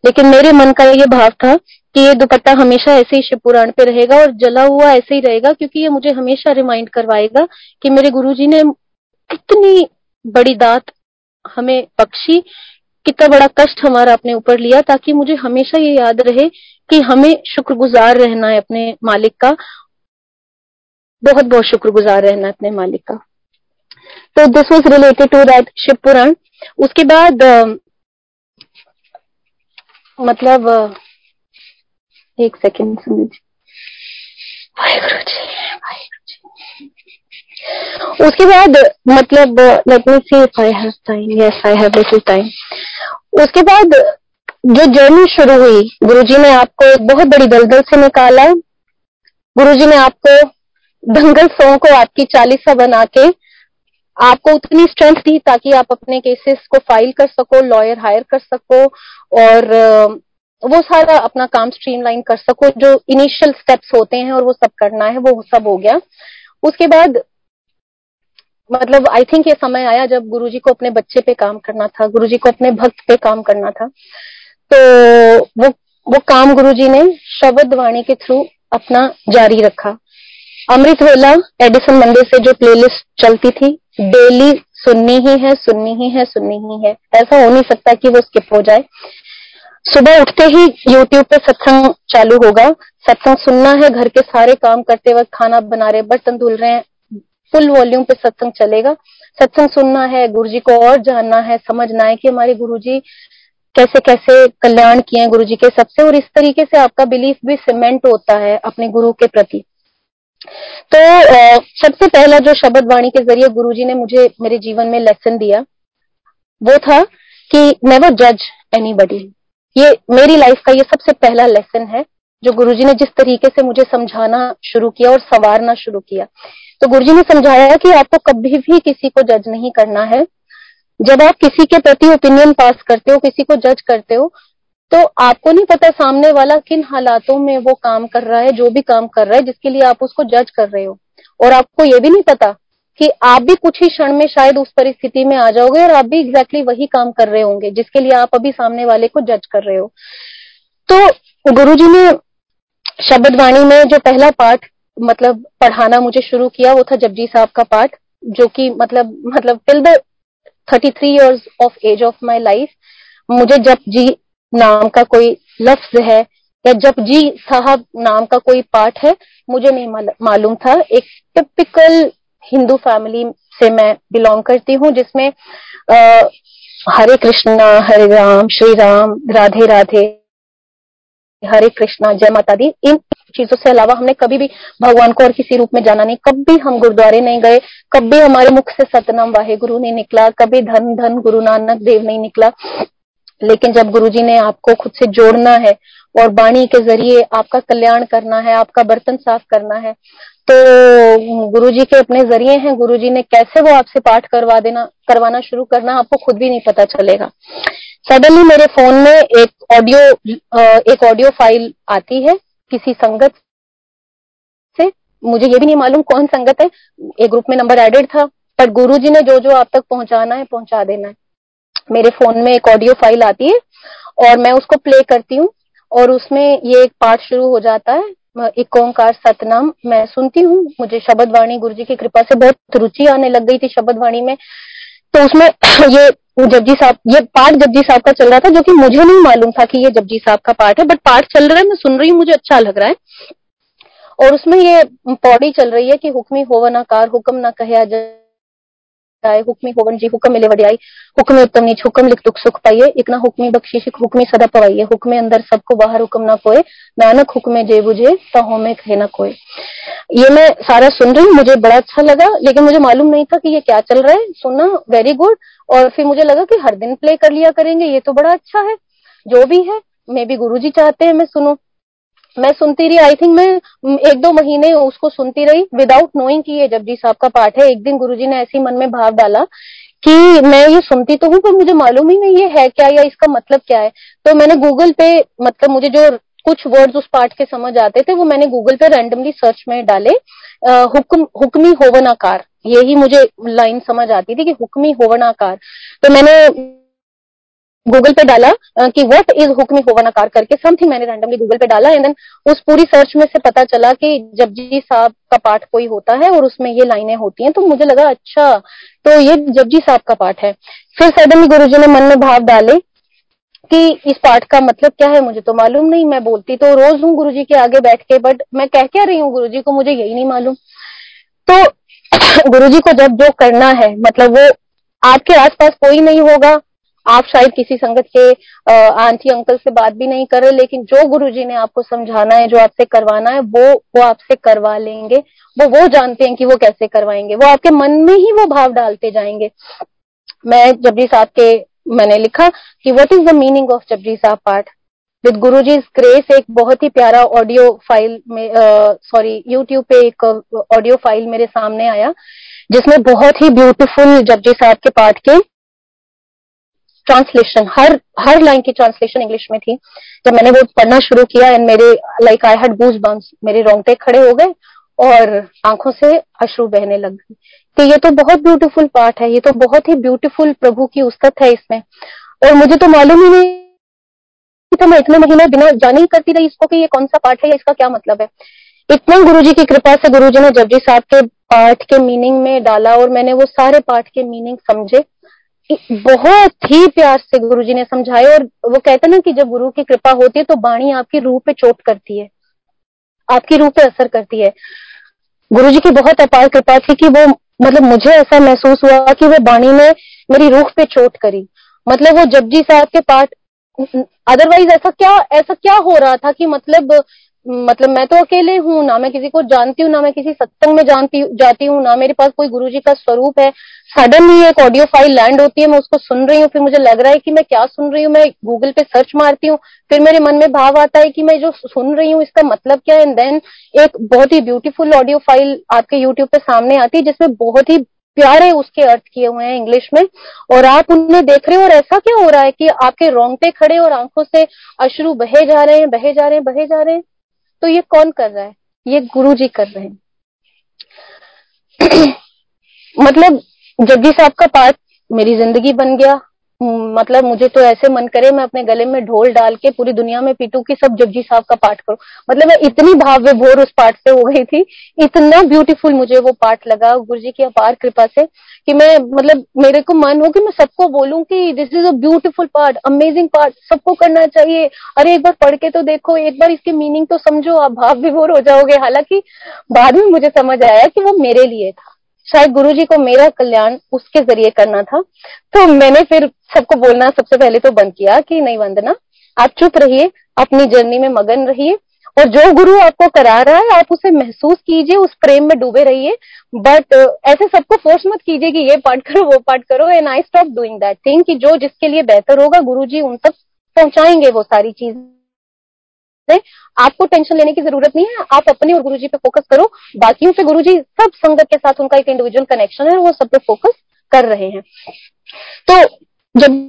लेकिन मेरे मन का ये भाव था कि ये दुपट्टा हमेशा ऐसे ही शिव पुराण पे रहेगा और जला हुआ ऐसे ही रहेगा, क्योंकि ये मुझे हमेशा रिमाइंड करवाएगा कि मेरे गुरुजी ने कितनी बड़ी दात हमें बख्शी कितना बड़ा कष्ट हमारा अपने ऊपर लिया ताकि मुझे हमेशा ये याद रहे कि हमें शुक्रगुजार रहना है अपने मालिक का। बहुत बहुत शुक्रगुजार रहना है अपने मालिक का। तो this was related to that Shiv Puran उसके बाद मतलब एक सेकेंड वाहेगुरु जी। उसके बाद मतलब let me see if I have time yes I have little time उसके बाद, जो जर्नी शुरू हुई, गुरुजी ने आपको एक बहुत बड़ी दलदल से निकाला। गुरुजी ने आपको दंगल सौ को आपकी चालीसा बना के आपको उतनी स्ट्रेंथ दी ताकि आप अपने केसेस को फ़ाइल कर सको लॉयर हायर कर सको और वो सारा अपना काम स्ट्रीमलाइन कर सको। जो इनिशियल स्टेप्स होते हैं और वो सब करना है, वो सब हो गया। उसके बाद मतलब आई थिंक ये समय आया जब गुरुजी को अपने बच्चे पे काम करना था, गुरुजी को अपने भक्त पे काम करना था। तो वो वो काम गुरुजी ने शब्द वाणी के थ्रू अपना जारी रखा। अमृत वेला एडिसन मंदिर से जो प्लेलिस्ट चलती थी डेली सुननी ही है, सुननी ही है, सुननी ही है। ऐसा हो नहीं सकता कि वो स्किप हो जाए। सुबह उठते ही यूट्यूब पे सत्संग चालू होगा। सत्संग सुनना है, घर के सारे काम करते वक्त खाना बना रहे, बर्तन धुल रहे हैं फुल वॉल्यूम पे सत्संग चलेगा। सत्संग सुनना है गुरु जी को और जानना है, समझना है कि हमारे गुरु जी कैसे कैसे कल्याण किए गुरु जी के सबसे, और इस तरीके से आपका बिलीफ भी सीमेंट होता है अपने गुरु के प्रति। तो सबसे पहला जो शब्द वाणी के ज़रिए गुरु जी ने मुझे, मेरे जीवन में लेसन दिया, वो था कि नेवर जज एनी बडी ये मेरी लाइफ का ये सबसे पहला लेसन है, जो गुरुजी ने जिस तरीके से मुझे समझाना शुरू किया और संवारना शुरू किया। तो गुरुजी ने समझाया कि आपको कभी भी किसी को जज नहीं करना है। जब आप किसी के प्रति ओपिनियन पास करते हो, किसी को जज करते हो तो आपको नहीं पता सामने वाला किन हालातों में वो काम कर रहा है, जो भी काम कर रहा है, जिसके लिए आप उसको जज कर रहे हो। और आपको ये भी नहीं पता कि आप भी कुछ ही क्षण में शायद उस परिस्थिति में आ जाओगे और आप भी एग्जैक्टली exactly वही काम कर रहे होंगे, जिसके लिए आप अभी सामने वाले को जज कर रहे हो। तो गुरुजी ने शब्द वाणी में जो पहला पाठ मतलब पढ़ाना मुझे शुरू किया वो था जपजी साहब का पाठ, जो कि मतलब मतलब till the thirty three years of age of my life मुझे जप जी नाम का कोई लफ्ज है या जप जी साहब नाम का कोई पाठ है, मुझे नहीं मालूम था। एक टिपिकल हिंदू फैमिली से मैं बिलोंग करती हूँ, जिसमें हरे कृष्णा, हरे राम, श्री राम, राधे राधे हरे कृष्णा, जय माता दी। इन चीज़ों से अलावा हमने कभी भी भगवान को और किसी रूप में जाना नहीं। कभी हम गुरुद्वारे नहीं गए, कभी हमारे मुख से सतनाम वाहे गुरु नहीं निकला, कभी धन धन गुरु नानक देव नहीं निकला। लेकिन जब गुरुजी ने आपको खुद से जोड़ना है और वाणी के ज़रिए आपका कल्याण करना है, आपका बर्तन साफ़ करना है तो गुरुजी के अपने ज़रिए हैं। गुरुजी ने कैसे वो आपसे पाठ करवा देना, करवाना शुरू करना, आपको खुद भी नहीं पता चलेगा। सडनली मेरे फ़ोन में एक ऑडियो एक ऑडियो फ़ाइल आती है किसी संगत से। मुझे ये भी नहीं मालूम कौन संगत है। एक ग्रुप में नंबर एडेड था, पर गुरुजी ने जो जो आप तक पहुंचाना है, पहुँचा देना है। मेरे फ़ोन में एक ऑडियो फ़ाइल आती है और मैं उसको प्ले करती हूँ और उसमें ये एक पाठ शुरू हो जाता है। एक ओंकार सतनाम मैं सुनती हूँ। मुझे शब्द वाणी गुरु जी की कृपा से बहुत रुचि आने लग गई थी शब्द वाणी में। तो उसमें <clears throat> ये जपजी साहब, ये पाठ जपजी साहब का चल रहा था जो कि मुझे नहीं मालूम था कि ये जपजी साहब का पार्ट है बट पार्ट चल रहा है, मैं सुन रही हूँ, मुझे अच्छा लग रहा है। और उसमें ये पौड़ी चल रही है कि हुक्मी होवन कार, हुक्म ना कहे जाए। आए हुक्मी होवन जी हुक्म मिले वडियाई हुक्म उत्तम नीच हुक्म लिख दुख सुख पाइए। इतना हुक्मी बख्शीश हुक्मी सदा पवाइए। हुक्मे अंदर सबको बाहर हुक्म ना कोए। नानक हुक्मे जे बुझे तो में कहे ना कोई ये मैं सारा सुन रही हूँ, मुझे बड़ा अच्छा लगा, लेकिन मुझे मालूम नहीं था कि ये क्या चल रहा है। सुनना वेरी गुड और फिर मुझे लगा कि हर दिन प्ले कर लिया करेंगे, ये तो बड़ा अच्छा है। जो भी है, मे भी गुरु जी चाहते हैं, मैं सुनू। मैं सुनती रही आई थिंक मैं एक दो महीने उसको सुनती रही विदाउट नोइंग कि ये जपजी साहब का पाठ है। एक दिन गुरुजी ने ऐसी मन में भाव डाला कि मैं ये सुनती तो हूँ, पर मुझे मालूम ही नहीं ये है क्या या इसका मतलब क्या है। तो मैंने गूगल पे मतलब मुझे जो कुछ वर्ड्स उस पाठ के समझ आते थे, वो मैंने गूगल पे रैंडमली सर्च में डाले हुक्म, हुक्मी होवनाकार। यही मुझे लाइन समझ आती थी कि हुक्मी होवनाकार। तो मैंने गूगल पे डाला कि व्हाट इज़ हुक्मी होवनाकार करके समथिंग मैंने रैंडमली गूगल पे डाला एंड देन उस पूरी सर्च में से पता चला कि जपजी साहब का पाठ कोई होता है और उसमें ये लाइनें होती हैं तो मुझे लगा अच्छा तो ये जपजी साहब का पाठ है। फिर सडनली गुरु जी ने मन में भाव डाले कि इस पाठ का मतलब क्या है, मुझे तो मालूम नहीं, मैं बोलती तो रोज हूँ गुरु जी के आगे बैठ के बट मैं कह क्या रही हूँ गुरु जी को, मुझे यही नहीं मालूम। तो <coughs> गुरु जी को जब जो करना है मतलब वो आपके आसपास कोई नहीं होगा आप शायद किसी संगत के आंटी, अंकल से बात भी नहीं कर रहे, लेकिन जो गुरु जी ने आपको समझाना है, जो आपसे करवाना है, वो वो आपसे करवा लेंगे। वो वो जानते हैं कि वो कैसे करवाएँगे। वो आपके मन में ही वो भाव डालते जाएँगे। मैं जबरी साहब के, मैंने लिखा कि what is the meaning of Japji Sahib पाठ? विद गुरु जी ग्रेस एक बहुत ही प्यारा ऑडियो फ़ाइल में सॉरी यूट्यूब पे एक ऑडियो फ़ाइल मेरे सामने आया, जिसमें बहुत ही ब्यूटीफुल जपजी साहब के पाठ के ट्रांसलेशन हर हर लाइन की ट्रांसलेशन इंग्लिश में थी। जब मैंने वो पढ़ना शुरू किया एंड मेरे like I had goosebumps मेरे रोंगटे खड़े हो गए और आँखों से अश्रु बहने लग गई तो ये तो बहुत ब्यूटीफुल पार्ट है, ये तो बहुत ही ब्यूटीफुल प्रभु की उस्तत है इसमें। और मुझे तो मालूम ही नहीं था मैं इतने महीने बिना जाने ही करती रही इसको कि ये कौन सा पाठ है या इसका क्या मतलब है। इतना गुरु जी की कृपा से गुरु जी ने जपजी साहब के पाठ के मीनिंग में डाला और मैंने वो सारे पाठ के मीनिंग समझे। बहुत ही प्यार से गुरु जी ने समझाए और वो कहते ना कि जब गुरु की कृपा होती है तो बाणी आपकी रूह पे चोट करती है, आपकी रूह पे असर करती है। गुरु जी की बहुत अपार कृपा थी कि वो मतलब मुझे ऐसा महसूस हुआ कि वो बाणी ने मेरी रूह पे चोट करी। मतलब वो जपजी साहब के पाठ, अदरवाइज़ ऐसा क्या ऐसा क्या हो रहा था कि मतलब मतलब मैं तो अकेले हूँ, ना मैं किसी को जानती हूँ, ना मैं किसी सत्संग में जानती, जाती हूँ, ना मेरे पास कोई गुरु जी का स्वरूप है। सडनली एक ऑडियो फ़ाइल लैंड होती है, मैं उसको सुन रही हूँ, फिर मुझे लग रहा है कि मैं क्या सुन रही हूँ, मैं गूगल पे सर्च मारती हूँ, फिर मेरे मन में भाव आता है कि मैं जो सुन रही हूँ, इसका मतलब क्या है? एंड देन एक बहुत ही ब्यूटीफुल ऑडियो फ़ाइल आपके यूट्यूब पे सामने आती है, जिसमें बहुत ही प्यारे उसके अर्थ किए हुए हैं इंग्लिश में। और आप उन्हें देख रहे हो, और ऐसा क्या हो रहा है कि आपके रोंगटे खड़े और आँखों से अश्रु बहे जा रहे हैं, बहे जा रहे हैं, बहे जा रहे हैं। तो ये कौन कर रहा है? ये गुरु जी कर रहे हैं। <clears throat> मतलब जग्गी साहब का पार्ट मेरी ज़िंदगी बन गया। मतलब मुझे तो ऐसे मन करे मैं अपने गले में ढोल डाल के पूरी दुनिया में पीटू की सब जपजी साहब का पाठ करूँ। मतलब मैं इतनी भाव भोर उस पाठ से हो गई थी, इतना ब्यूटीफुल मुझे वो पाठ लगा गुरु जी की अपार कृपा से, कि मैं मतलब मेरे को मन हो कि मैं सबको बोलूँ कि this is a beautiful part amazing part सबको करना चाहिए। अरे एक बार पढ़ के तो देखो, एक बार इसकी मीनिंग तो समझो, आप भाव विभोर हो जाओगे। हालाँकि बाद में मुझे समझ आया कि वो मेरे लिए था। शायद गुरु जी को मेरा कल्याण उसके ज़रिए करना था। तो मैंने फिर सबको बोलना सबसे पहले तो बंद किया कि नहीं वंदना, आप चुप रहिए, अपनी जर्नी में मगन रहिए और जो गुरु आपको करा रहा है, आप उसे महसूस कीजिए, उस प्रेम में डूबे रहिए। बट ऐसे सबको फोर्स मत कीजिए कि ये पाठ करो, वो पाठ करो and I stop doing that thing कि जो जिसके लिए बेहतर होगा गुरु जी उन तक पहुंचाएँगे वो सारी चीज़ें। आपको टेंशन लेने की ज़रूरत नहीं है। आप अपने और गुरु जी पे फोकस करो। बाकियों से गुरु जी सब संगत के साथ उनका एक इंडिविजुअल कनेक्शन है, वो सब पे फोकस कर रहे हैं। तो जब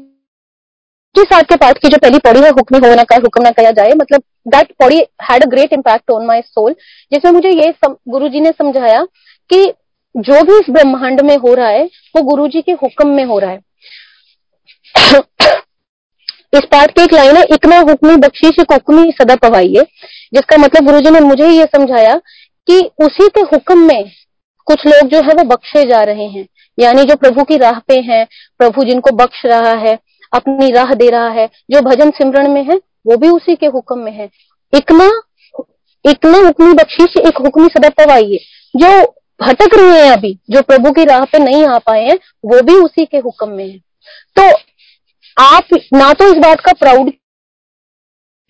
जिस साथ के पाठ की जो पहली पौड़ी है, हुक्म होना का हुक्म ना कहा जाए मतलब that Pauri had a great impact on my soul जिसमें मुझे ये गुरु जी ने समझाया कि जो भी इस ब्रह्मांड में हो रहा है, वो गुरु जी के हुक्म में हो रहा है। इस पाठ की एक लाइन है, इकना हुक्मी बख्शीश हुक्मी सदा पवाइए, जिसका मतलब गुरु जी ने मुझे ये समझाया कि उसी के हुक्म में कुछ लोग जो है वो बख्शे जा रहे हैं। यानी जो प्रभु की राह पे हैं, प्रभु जिनको बख्श रहा है, अपनी राह दे रहा है, जो भजन सिमरण में है, वो भी उसी के हुक्म में है। इतना इतना हुक्मी बख्शीश, एक हुक्मी सदा पवाइए। जो भटक रहे हैं अभी, जो प्रभु की राह पे नहीं आ पाए हैं, वो भी उसी के हुक्म में है। तो आप ना तो इस बात का प्राउड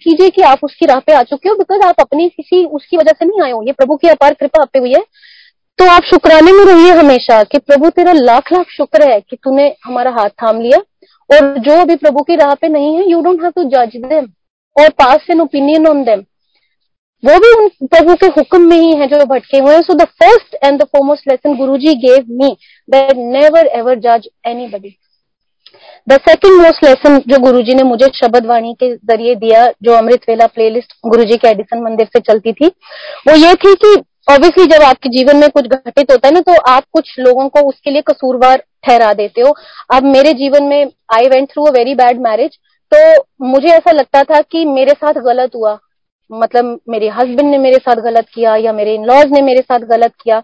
कीजिए कि आप उसकी राह पे आ चुके हो बिकॉज़ आप अपनी किसी उसकी वजह से नहीं आए हो। ये प्रभु की अपार कृपा आप पे हुई है। तो आप शुक्राने में रहिए हमेशा कि प्रभु तेरा लाख लाख शुक्र है कि तूने हमारा हाथ थाम लिया। और जो अभी प्रभु की राह पे नहीं है यू डोंट हैव टू जज देम और pass an opinion on them वो भी उन प्रभु के हुक्म में ही है जो भटके हुए हैं। So the first and the foremost lesson Guru ji gave me that never ever जज anybody the second most lesson जो गुरुजी ने मुझे शब्द वाणी के ज़रिए दिया, जो अमृत वेला प्ले प्लेलिस्ट गुरुजी के एडिसन मंदिर से चलती थी, वो ये थी कि ऑब्वियसली जब आपके जीवन में कुछ घटित होता है ना तो आप कुछ लोगों को उसके लिए कसूरवार ठहरा देते हो। अब मेरे जीवन में I went through a very bad marriage तो मुझे ऐसा लगता था कि मेरे साथ गलत हुआ। मतलब मेरे हस्बैंड ने मेरे साथ गलत किया या मेरे इन लॉज ने मेरे साथ गलत किया।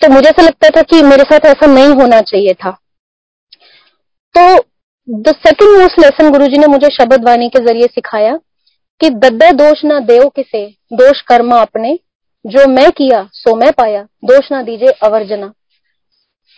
तो मुझे ऐसा लगता था कि मेरे साथ ऐसा नहीं होना चाहिए था। द सेकेंड मोस्ट लेसन गुरु जी ने मुझे शब्द वाणी के ज़रिए सिखाया कि दद्दा दोष ना देव किसे, दोष कर्मा अपने जो मैं किया, सो मैं पाया, दोष ना दीजिए अवर्जना।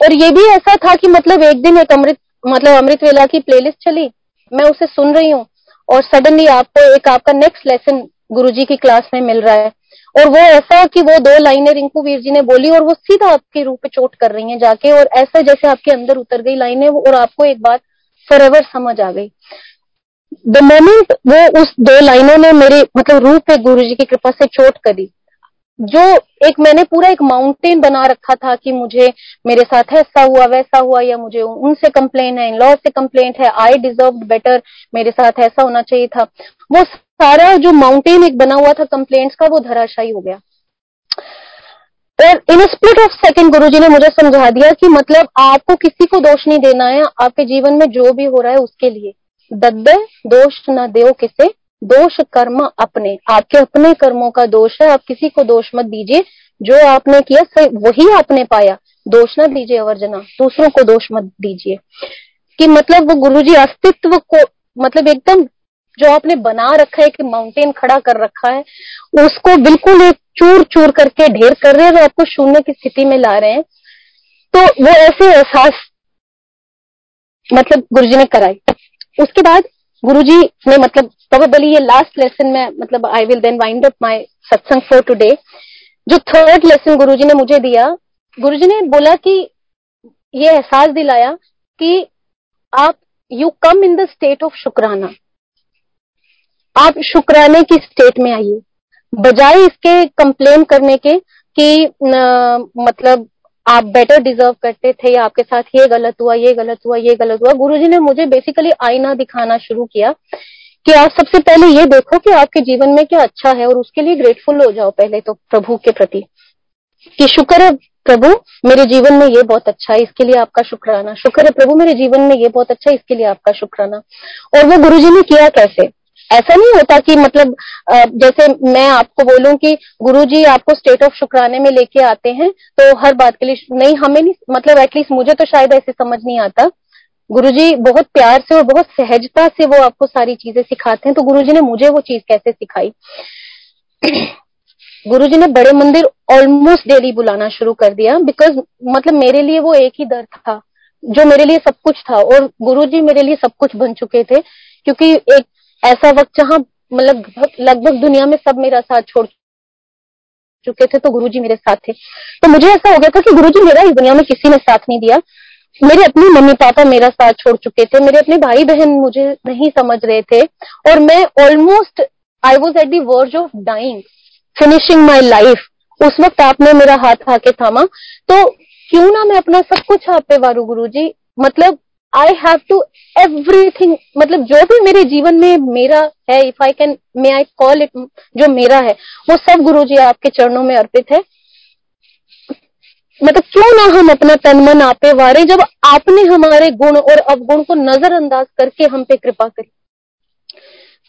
और ये भी ऐसा था कि मतलब एक दिन एक अमृत मतलब अमृत वेला की प्लेलिस्ट चली, मैं उसे सुन रही हूँ, और सडनली आपको एक आपका नेक्स्ट लेसन गुरुजी की क्लास में मिल रहा है। और वो ऐसा कि वो दो लाइनें रिंकू वीर जी ने बोली और वो सीधा आपके रूप पे चोट कर रही हैं जाके, और ऐसा जैसे आपके अंदर उतर गई लाइनें, और आपको एक बात फॉरएवर समझ आ गई। द मोमेंट वो उस दो लाइनों ने मेरे मतलब रूप पे गुरु जी की कृपा से चोट करी, जो एक मैंने पूरा एक माउंटेन बना रखा था कि मुझे, मेरे साथ ऐसा हुआ, वैसा हुआ, या मुझे उनसे कंप्लेन है इन लॉ से कंप्लेंट है आई डिजर्व बेटर मेरे साथ ऐसा होना चाहिए था। वो सारा जो माउंटेन एक बना हुआ था कंप्लेंट्स का, वो धराशायी हो गया। और इन स्प्लिट ऑफ़ सेकंड गुरु जी ने मुझे समझा दिया कि मतलब आपको किसी को दोष नहीं देना है, आपके जीवन में जो भी हो रहा है उसके लिए। दद्दे, दोष न दो किसे? दोष कर्म अपने। आपके अपने कर्मों का दोष है, आप किसी को दोष मत दीजिए। जो आपने किया, सही, वही आपने पाया। दोष ना दीजिए अवर्जना, दूसरों को दोष मत दीजिए। कि मतलब वो गुरु जी अस्तित्व को मतलब एकदम जो आपने बना रखा है कि माउंटेन खड़ा कर रखा है, उसको बिल्कुल एक चूर चूर करके ढेर कर रहे हैं, और आपको शून्य की स्थिति में ला रहे हैं। तो वो ऐसे एहसास मतलब गुरुजी ने कराई। उसके बाद गुरुजी ने मतलब प्रोबेबली ये लास्ट लेसन में मतलब I will then wind up my satsang for today जो थर्ड लेसन गुरुजी ने मुझे दिया, गुरुजी ने बोला कि, ये एहसास दिलाया कि आप you come in the state of shukrana. आप शुक्राने की स्टेट में आइए। बजाय इसके कंप्लेन करने के कि न, मतलब आप बेटर डिजर्व करते थे या आपके साथ ये गलत हुआ ये गलत हुआ ये गलत हुआ। गुरुजी ने मुझे बेसिकली आईना दिखाना शुरू किया कि आप सबसे पहले ये देखो कि आपके जीवन में क्या अच्छा है और उसके लिए ग्रेटफुल हो जाओ पहले तो प्रभु के प्रति। कि शुक्र है प्रभु मेरे जीवन में ये बहुत अच्छा है इसके लिए आपका शुक्राना। शुक्र है प्रभु मेरे जीवन में ये बहुत अच्छा है इसके लिए आपका शुक्राना। और वो गुरु ने किया कैसे? ऐसा नहीं होता कि मतलब जैसे मैं आपको बोलूँ कि गुरुजी आपको स्टेट ऑफ़ शुक्राने में लेके आते हैं तो हर बात के लिए नहीं, हमें नहीं मतलब एटलीस्ट मुझे तो शायद ऐसे समझ नहीं आता। गुरुजी बहुत प्यार से और बहुत सहजता से वो आपको सारी चीज़ें सिखाते हैं तो गुरुजी ने मुझे वो चीज़ कैसे सिखाई? <clears throat> गुरुजी ने बड़े मंदिर ऑलमोस्ट डेली बुलाना शुरू कर दिया बिकॉज़ मतलब मेरे लिए वो एक ही दर था, जो मेरे लिए सब कुछ था, और गुरुजी मेरे लिए सब कुछ बन चुके थे, क्योंकि एक ऐसा वक्त जहाँ मतलब लगभग दुनिया में सब मेरा साथ छोड़ चुके थे तो गुरुजी मेरे साथ थे। तो मुझे ऐसा हो गया था कि गुरुजी मेरा इस दुनिया में किसी ने साथ नहीं दिया। मेरे अपने मम्मी पापा मेरा साथ छोड़ चुके थे। मेरे अपने भाई बहन मुझे नहीं समझ रहे थे। और मैं almost I was at the verge of dying finishing my life उस वक्त आपने मेरा हाथ आके थामा। तो क्यों ना मैं अपना सब कुछ आप पे वारू गुरु जी मतलब आई हैव टू एवरीथिंग मतलब जो भी मेरे जीवन में मेरा है if I can may I call it जो मेरा है, वो सब गुरु जी आपके चरणों में अर्पित है। मतलब क्यों ना हम अपना तन, मन, आपे वारे, जब आपने हमारे गुण और अवगुण को नजरअंदाज करके हम पे कृपा करी।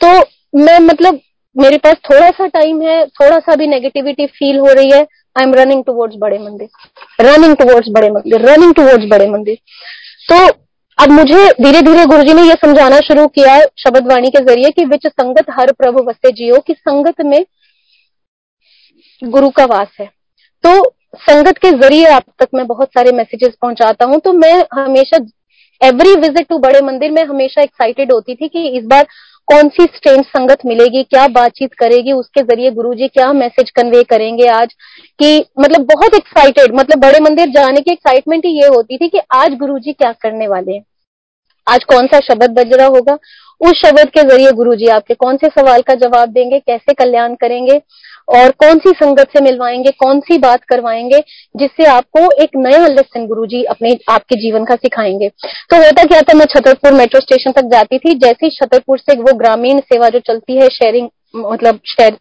तो मैं मतलब मेरे पास थोड़ा सा टाइम है थोड़ा सा भी नेगेटिविटी फील हो रही है आई एम रनिंग टूवर्ड्स बड़े मंदिर। रनिंग टूवर्ड्स बड़े मंदिर रनिंग टूवर्ड्स बड़े मंदिर। तो अब मुझे धीरे धीरे गुरुजी ने यह समझाना शुरू किया शब्द वाणी के ज़रिए कि विच संगत हर प्रभु वस्ते जियो, की संगत में गुरु का वास है। तो संगत के ज़रिए आप तक मैं बहुत सारे मैसेजेस पहुंचाता हूँ तो मैं हमेशा एवरी विज़िट टू बड़े मंदिर में हमेशा एक्साइटेड होती थी कि इस बार कौन सी स्ट्रेन संगत मिलेगी, क्या बातचीत करेगी, उसके ज़रिए गुरु जी क्या मैसेज कन्वे करेंगे आज? कि मतलब बहुत एक्साइटेड मतलब बड़े मंदिर जाने की एक्साइटमेंट ही ये होती थी कि आज गुरु जी क्या करने वाले हैं। आज कौन सा शब्द बज रहा होगा? उस शब्द के ज़रिए गुरु जी आपके कौन से सवाल का जवाब देंगे, कैसे कल्याण करेंगे और कौन सी संगत से मिलवाएँगे, कौन सी बात करवाएँगे, जिससे आपको एक नया लेसन गुरु जी अपने, आपके जीवन का सिखाएँगे। तो होता क्या था, मैं छतरपुर मेट्रो स्टेशन तक जाती थी, जैसे ही छतरपुर से वो ग्रामीण सेवा जो चलती है शेयरिंग मतलब शेयर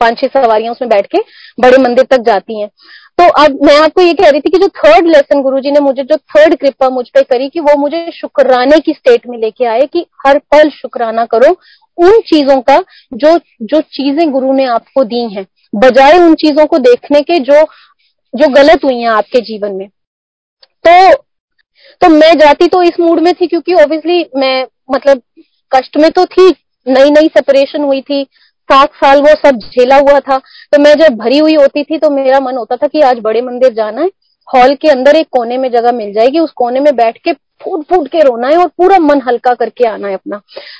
पाँच छह सवारियाँ उसमें बैठ के बड़े मंदिर तक जाती हैं। तो अब मैं आपको ये कह रही थी कि जो थर्ड लेसन गुरुजी ने मुझे, जो थर्ड कृपा मुझ पे करी कि वो मुझे शुक्राने की स्टेट में लेके आए कि हर पल शुक्राना करो उन चीज़ों का जो जो चीज़ें गुरु ने आपको दी हैं, बजाय उन चीज़ों को देखने के जो जो गलत हुई हैं आपके जीवन में। तो तो मैं जाती तो इस मूड में थी क्योंकि ऑब्वियसली मैं मतलब कष्ट में तो थी नई नई सेपरेशन हुई थी सात साल वो सब झेला हुआ था। तो मैं जब भरी हुई होती थी तो मेरा मन होता था कि आज बड़े मंदिर जाना है। हॉल के अंदर एक कोने में जगह मिल जाएगी। उस कोने में बैठ के फूट फूट के रोना है और पूरा मन हल्का करके आना है अपना।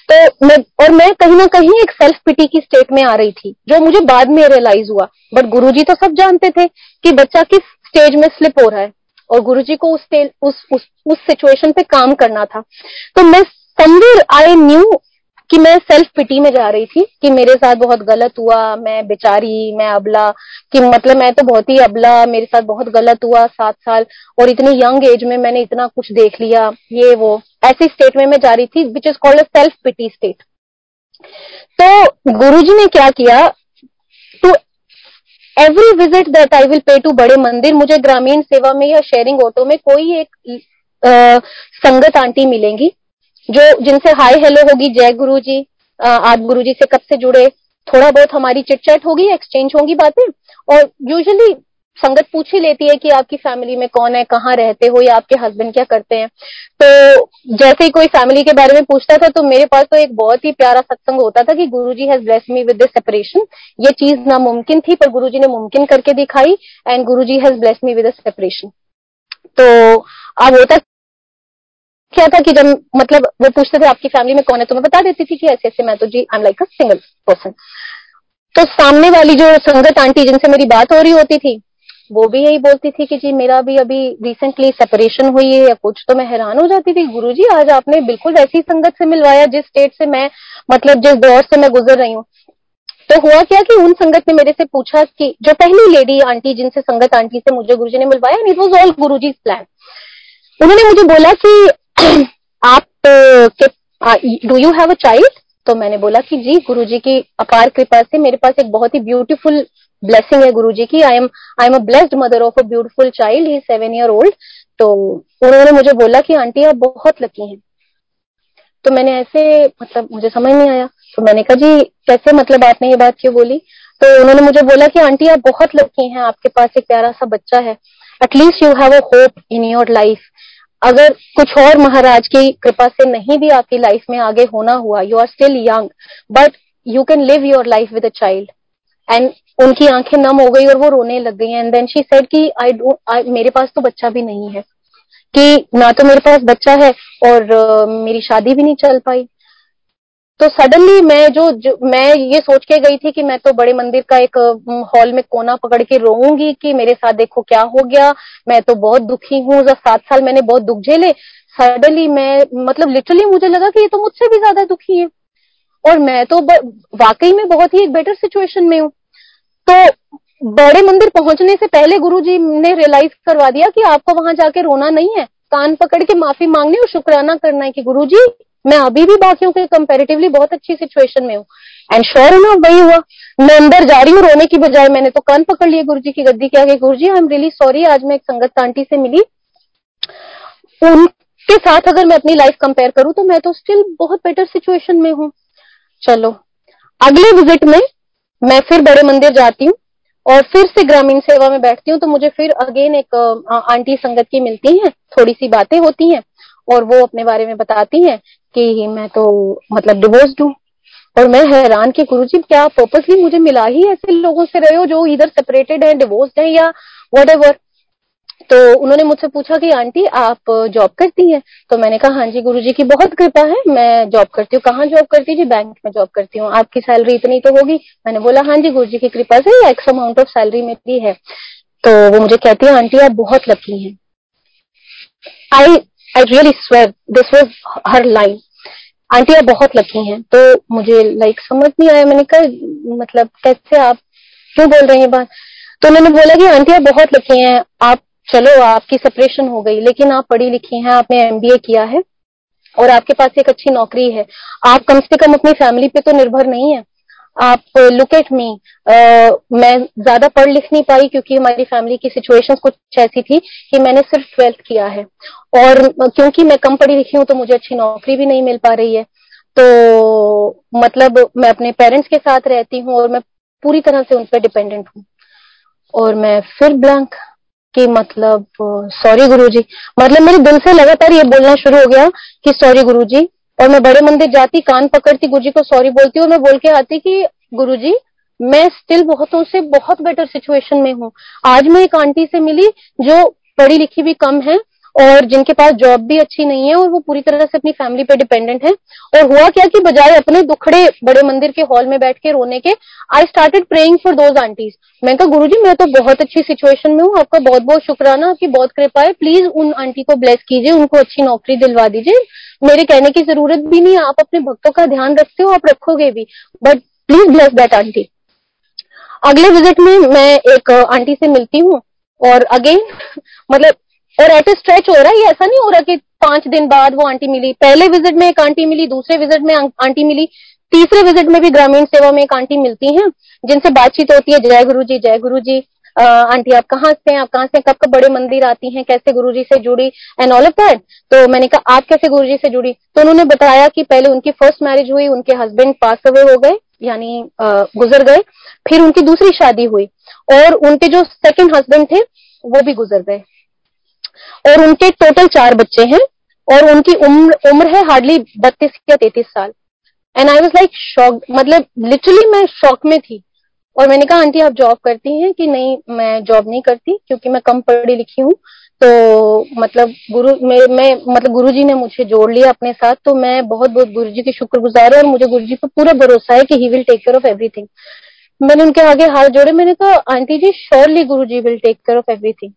तो मैं और मैं कहीं ना कहीं एक सेल्फ पिटी की स्टेट में आ रही थी जो मुझे बाद में रियलाइज़ हुआ। बट गुरुजी तो सब जानते थे कि बच्चा किस स्टेज में स्लिप हो रहा है। और गुरुजी को उस उस उस, उस सिचुएशन पे काम करना था। तो मैं समवेयर आई न्यू कि मैं सेल्फ पिटी में जा रही थी कि मेरे साथ बहुत गलत हुआ मैं बेचारी मैं अबला कि मतलब मैं तो बहुत ही अबला मेरे साथ बहुत गलत हुआ सात साल और इतनी यंग एज में मैंने इतना कुछ देख लिया ये वो। ऐसी स्टेट में मैं जा रही थी which is called self pity state तो गुरुजी ने क्या किया? To every visit that I will pay to Bade Mandir मुझे ग्रामीण सेवा में या शेयरिंग ऑटो में कोई एक आ, संगत आंटी मिलेंगी जो जिनसे हाय हेलो होगी, जय गुरु जी आप गुरु जी से कब से जुड़े? थोड़ा बहुत हमारी चिटचैट होगी, एक्सचेंज होगी बातें, और यूजुअली संगत पूछ ही लेती है कि आपकी फैमिली में कौन है, कहाँ रहते हो, या आपके हस्बैंड क्या करते हैं। तो जैसे ही कोई फैमिली के बारे में पूछता था तो मेरे पास तो एक बहुत ही प्यारा सत्संग होता था कि Guru ji has bless me with this separation ये चीज़ नामुमकिन थी, पर गुरु जी ने मुमकिन करके दिखाई and Guru ji has bless me with separation तो अब होता क्या था कि जब मतलब वो पूछते थे आपकी फैमिली में कौन है तो मैं बता देती थी कि ऐसे ऐसे मैं तो जी I am like a single person तो सामने वाली जो संगत आंटी जिनसे मेरी बात हो रही होती थी, वो भी यही बोलती थी कि जी, मेरा भी अभी रिसेंटली सेपरेशन हुई है या कुछ तो मैं हैरान हो जाती थी, गुरुजी, आज आपने बिल्कुल वैसी संगत से मिलवाया जिस स्टेट से मैं मतलब जिस दौर से मैं गुजर रही हूँ। तो हुआ क्या कि उन संगत ने मेरे से पूछा कि जो पहली लेडी आंटी जिनसे संगत आंटी से मुझे गुरुजी ने मिलवाया it was all Guru plan उन्होंने मुझे बोला कि आप do you have a child तो मैंने बोला कि जी, गुरुजी की अपार कृपा से मेरे पास एक बहुत ही ब्यूटीफुल ब्लेसिंग है गुरुजी की। I am I am a blessed mother of a beautiful child he seven year old तो उन्होंने मुझे बोला कि, आंटी, आप बहुत लकी हैं। तो मैंने ऐसे मतलब मुझे समझ नहीं आया। तो मैंने कहा, जी, कैसे मतलब आपने ये बात क्यों बोली? तो उन्होंने मुझे बोला कि, आंटी, आप बहुत लकी हैं। आपके पास एक प्यारा सा बच्चा है। At least you have a hope in your life अगर कुछ और महाराज की कृपा से नहीं भी आपकी लाइफ में आगे होना हुआ you are still young but you can live your life with a child and उनकी आँखें नम हो गई और वो रोने लग गई एंड देन शी सेड कि आई डोंट मेरे पास तो बच्चा भी नहीं है। कि ना तो मेरे पास बच्चा है और uh, मेरी शादी भी नहीं चल पाई। तो सडनली मैं जो, जो मैं ये सोच के गई थी कि मैं तो बड़े मंदिर का एक हॉल में कोना पकड़ के रोऊँगी कि मेरे साथ देखो क्या हो गया। मैं तो बहुत दुखी हूँ जब सात साल मैंने बहुत दुख झेले। सडनली मैं मतलब लिटरली मुझे लगा कि ये तो मुझसे भी ज़्यादा दुखी है। और मैं तो वाकई में बहुत ही एक बेटर सिचुएशन में हूँ। तो बड़े मंदिर पहुँचने से पहले गुरुजी ने रियलाइज़ करवा दिया कि आपको वहाँ जाके रोना नहीं है। कान पकड़ के माफ़ी मांगनी और शुक्राना करना है कि गुरुजी मैं अभी भी बाकियों के कंपेरेटिवली बहुत अच्छी सिचुएशन में हूँ। एंड श्योर ना वही हुआ। मैं अंदर जा रही हूँ, रोने की बजाय मैंने तो कान पकड़ लिया गुरु जी की गद्दी के आगे। Guru ji I am really sorry आज मैं एक संगत आंटी से मिली। उनके साथ अगर मैं अपनी लाइफ कंपेयर करूँ तो मैं तो स्टिल बहुत बेटर सिचुएशन में हूँ। चलो, अगले विज़िट में मैं फिर बड़े मंदिर जाती हूँ और फिर से ग्रामीण सेवा में बैठती हूँ तो मुझे फिर अगेन एक आंटी संगत की मिलती है। थोड़ी सी बातें होती हैं। और वो अपने बारे में बताती हैं कि मैं तो मतलब डिवोर्स हूँ। और मैं हैरान कि गुरु जी क्या पर्पसली मुझे मिला ही ऐसे लोगों से रहे हो जो इधर सेपरेटेड है डिवोर्स है या वट तो उन्होंने मुझसे पूछा कि, आंटी, आप जॉब करती हैं? तो मैंने कहा हाँ जी, गुरुजी की बहुत कृपा है, मैं जॉब करती हूँ। कहाँ जॉब करती जी बैंक में जॉब करती हूँ। आपकी सैलरी इतनी तो होगी? मैंने बोला हाँ जी गुरु जी की कृपा से एक्स अमाउंट ऑफ़ सैलरी मेरी है। तो वो मुझे कहती है, आंटी, आप बहुत लकी हैं। I I really swear this was her line aunty आप बहुत लकी हैं तो मुझे लाइक समझ नहीं आया, मैंने कहा मतलब कैसे आप, क्यों बोल रही हैं बात? तो उन्होंने बोला कि, आंटी, आप बहुत लकी हैं, आप चलो, आपकी सेपरेशन हो गई, लेकिन आप पढ़ी लिखी हैं, आपने एमबीए किया है, और आपके पास एक अच्छी नौकरी है, आप कम से कम अपनी फैमिली पे तो निर्भर नहीं है। आप लुक एट मी मैं ज़्यादा पढ़ लिख नहीं पाई क्योंकि हमारी फैमिली की सिचुएशन कुछ ऐसी थी कि मैंने सिर्फ़ ट्वेल्थ किया है। और क्योंकि मैं कम पढ़ी लिखी हूँ तो मुझे अच्छी नौकरी भी नहीं मिल पा रही है। तो मतलब मैं अपने पेरेंट्स के साथ रहती हूँ और मैं पूरी तरह से उन पर डिपेंडेंट हूँ। और मैं फिर ब्लैंक कि मतलब सॉरी गुरुजी। मतलब मेरे दिल से लगातार ये बोलना शुरू हो गया कि सॉरी गुरुजी और मैं बड़े मंदिर जाती, कान पकड़ती गुरु जी को सॉरी बोलती और मैं बोल के आती कि, गुरुजी, मैं स्टिल बहुतों से बहुत बेटर सिचुएशन में हूँ। आज मैं एक आंटी से मिली, जो पढ़ी लिखी भी कम है और जिनके पास जॉब भी अच्छी नहीं है और वो पूरी तरह से अपनी फैमिली पे डिपेंडेंट है। और हुआ क्या कि बजाय अपने दुखड़े बड़े मंदिर के हॉल में बैठ के रोने के I started praying for those aunties मैं कहा गुरु जी मैं तो बहुत अच्छी सिचुएशन में हूँ। आपका बहुत बहुत शुक्राना, आपकी बहुत कृपा है। प्लीज़ उन आंटी को ब्लेस कीजिए, उनको अच्छी नौकरी दिलवा दीजिए। मेरे कहने की ज़रूरत भी नहीं आप अपने भक्तों का ध्यान रखते हो, आप रखोगे भी। But please bless that aunty अगले विज़िट में मैं एक आंटी से मिलती हूँ। और अगेन मतलब और एट स्ट्रेच हो रहा है ऐसा नहीं हो रहा कि पाँच दिन बाद वो आंटी मिली। पहले विज़िट में एक आंटी मिली, दूसरे विज़िट में आंटी मिली। तीसरे विज़िट में भी ग्रामीण सेवा में एक आंटी मिलती हैं, जिनसे बातचीत होती है, जय गुरु जी जय गुरु जी आंटी आप कहाँ से हैं, आप कहाँ से कब कब बड़े मंदिर आती हैं, कैसे गुरु जी से जुड़ी एंड ऑल ऑफ़ दैट तो मैंने कहा, आप कैसे गुरु जी से जुड़ी? तो उन्होंने बताया कि पहले उनकी फ़र्स्ट मैरिज हुई, उनके हस्बैंड पास अवे हो गए, यानी गुजर गए, फिर उनकी दूसरी शादी हुई। और उनके जो सेकंड हस्बैंड थे, वो भी गुजर गए। और उनके टोटल चार बच्चे हैं और उनकी उम्र उम्र है हार्डली बत्तीस या तैतीस साल। And I was like shock मतलब लिटरली मैं शॉक में थी। और मैंने कहा आंटी आप जॉब करती हैं कि नहीं? मैं जॉब नहीं करती क्योंकि मैं कम पढ़ी लिखी हूँ। तो मतलब गुरु मैं, मैं मतलब गुरु ने मुझे जोड़ लिया अपने साथ। तो मैं बहुत बहुत गुरु जी की शुक्रगुजार हूँ और मुझे गुरु जी पर पूरा भरोसा है कि he will take care of everything मैंने उनके आगे हाथ जोड़े। मैंने कहा aunty ji surely Guru ji will take care of everything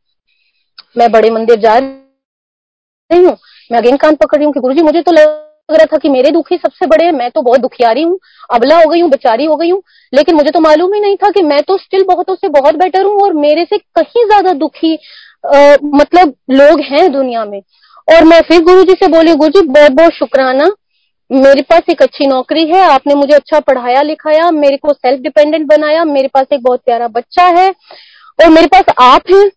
मैं बड़े मंदिर जा रही हूँ मैं अगेन कान पकड़ रही हूँ कि गुरु जी मुझे तो लग रहा था कि मेरे दुखी सबसे बड़े हैं मैं तो बहुत दुखियारी हूँ अबला हो गई हूँ बेचारी हो गई हूँ लेकिन मुझे तो मालूम ही नहीं था कि मैं तो स्टिल बहुतों से बहुत बेटर हूँ और मेरे से कहीं ज़्यादा दुखी आ, मतलब लोग हैं दुनिया में। और मैं फिर गुरु जी से बोली गुरु जी बहुत बहुत शुक्राना मेरे पास एक अच्छी नौकरी है आपने मुझे अच्छा पढ़ाया लिखाया मेरे को सेल्फ डिपेंडेंट बनाया मेरे पास एक बहुत प्यारा बच्चा है और मेरे पास आप हैं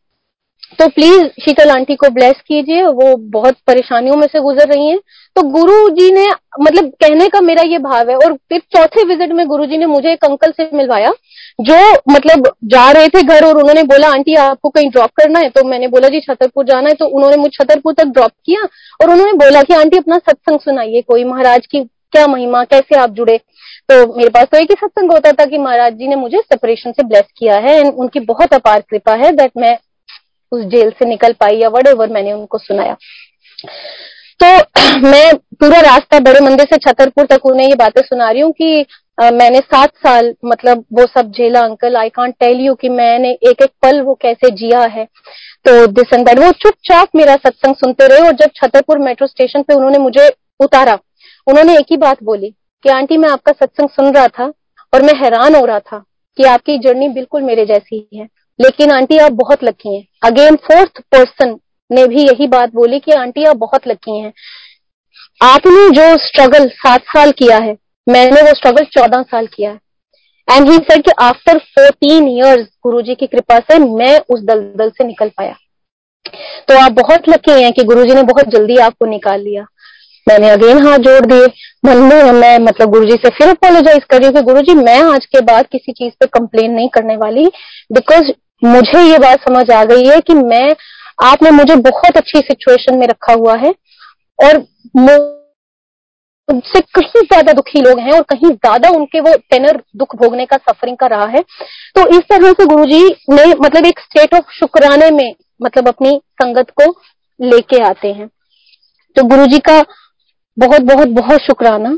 तो प्लीज़ शीतल आंटी को ब्लेस कीजिए, वो बहुत परेशानियों में से गुजर रही हैं। तो गुरु जी ने मतलब कहने का मेरा ये भाव है, और फिर चौथे विज़िट में गुरु जी ने मुझे एक अंकल से मिलवाया, जो मतलब जा रहे थे घर, और उन्होंने बोला, आंटी, आपको कहीं ड्रॉप करना है? तो मैंने बोला, जी, छतरपुर जाना है। तो उन्होंने मुझे, छतरपुर तक ड्रॉप किया, और उन्होंने बोला कि, आंटी, अपना सत्संग सुनाइए कोई, महाराज की क्या महिमा, कैसे आप जुड़े? तो मेरे पास तो एक ही सत्संग होता था कि महाराज जी ने मुझे सेपरेशन से ब्लेस किया है एंड उनकी बहुत अपार कृपा है दैट मैं उस जेल से निकल पाई या वट मैंने उनको सुनाया। तो <clears throat> मैं पूरा रास्ता बड़े मंदिर से छतरपुर तक उन्हें ये बातें सुना रही हूँ कि आ, मैंने सात साल मतलब वो सब झेला uncle I can't tell you कि मैंने एक एक पल वो कैसे जिया है। तो दिस एंड दैट वो चुपचाप मेरा सत्संग सुनते रहे और जब छतरपुर मेट्रो स्टेशन पे उन्होंने मुझे उतारा उन्होंने एक ही बात बोली कि आंटी मैं आपका सत्संग सुन रहा था और मैं हैरान हो रहा था कि आपकी जर्नी बिल्कुल मेरे जैसी ही है। लेकिन आंटी आप बहुत लकी हैं। अगेन फोर्थ पर्सन ने भी यही बात बोली कि आंटी आप बहुत लकी हैं। आपने जो स्ट्रगल सात साल किया है, मैंने वो स्ट्रगल चौदह साल किया है। एंड ही सेड कि आफ्टर फोर्टीन इयर्स गुरुजी की कृपा से मैं उस दलदल से निकल पाया। तो आप बहुत लकी हैं कि गुरुजी ने बहुत जल्दी आपको निकाल लिया। मैंने अगेन हाथ जोड़ दिए। मन में मैं मतलब गुरुजी से फिर अपोलोजाइज कर रही हूँ कि गुरुजी, मैं आज के बाद किसी चीज़ पे कंप्लेन नहीं करने वाली बिकॉज़ मुझे ये बात समझ आ गई है कि मैं, आपने मुझे बहुत अच्छी सिचुएशन में रखा हुआ है और मुझसे कहीं ज़्यादा दुखी लोग हैं और कहीं ज़्यादा उनके वो टेनर दुख भोगने का सफरिंग का रहा है। तो इस तरह से गुरुजी ने मतलब एक स्टेट ऑफ़ शुक्राने में मतलब अपनी संगत को लेके आते हैं। तो गुरु जी का बहुत बहुत बहुत शुक्राना।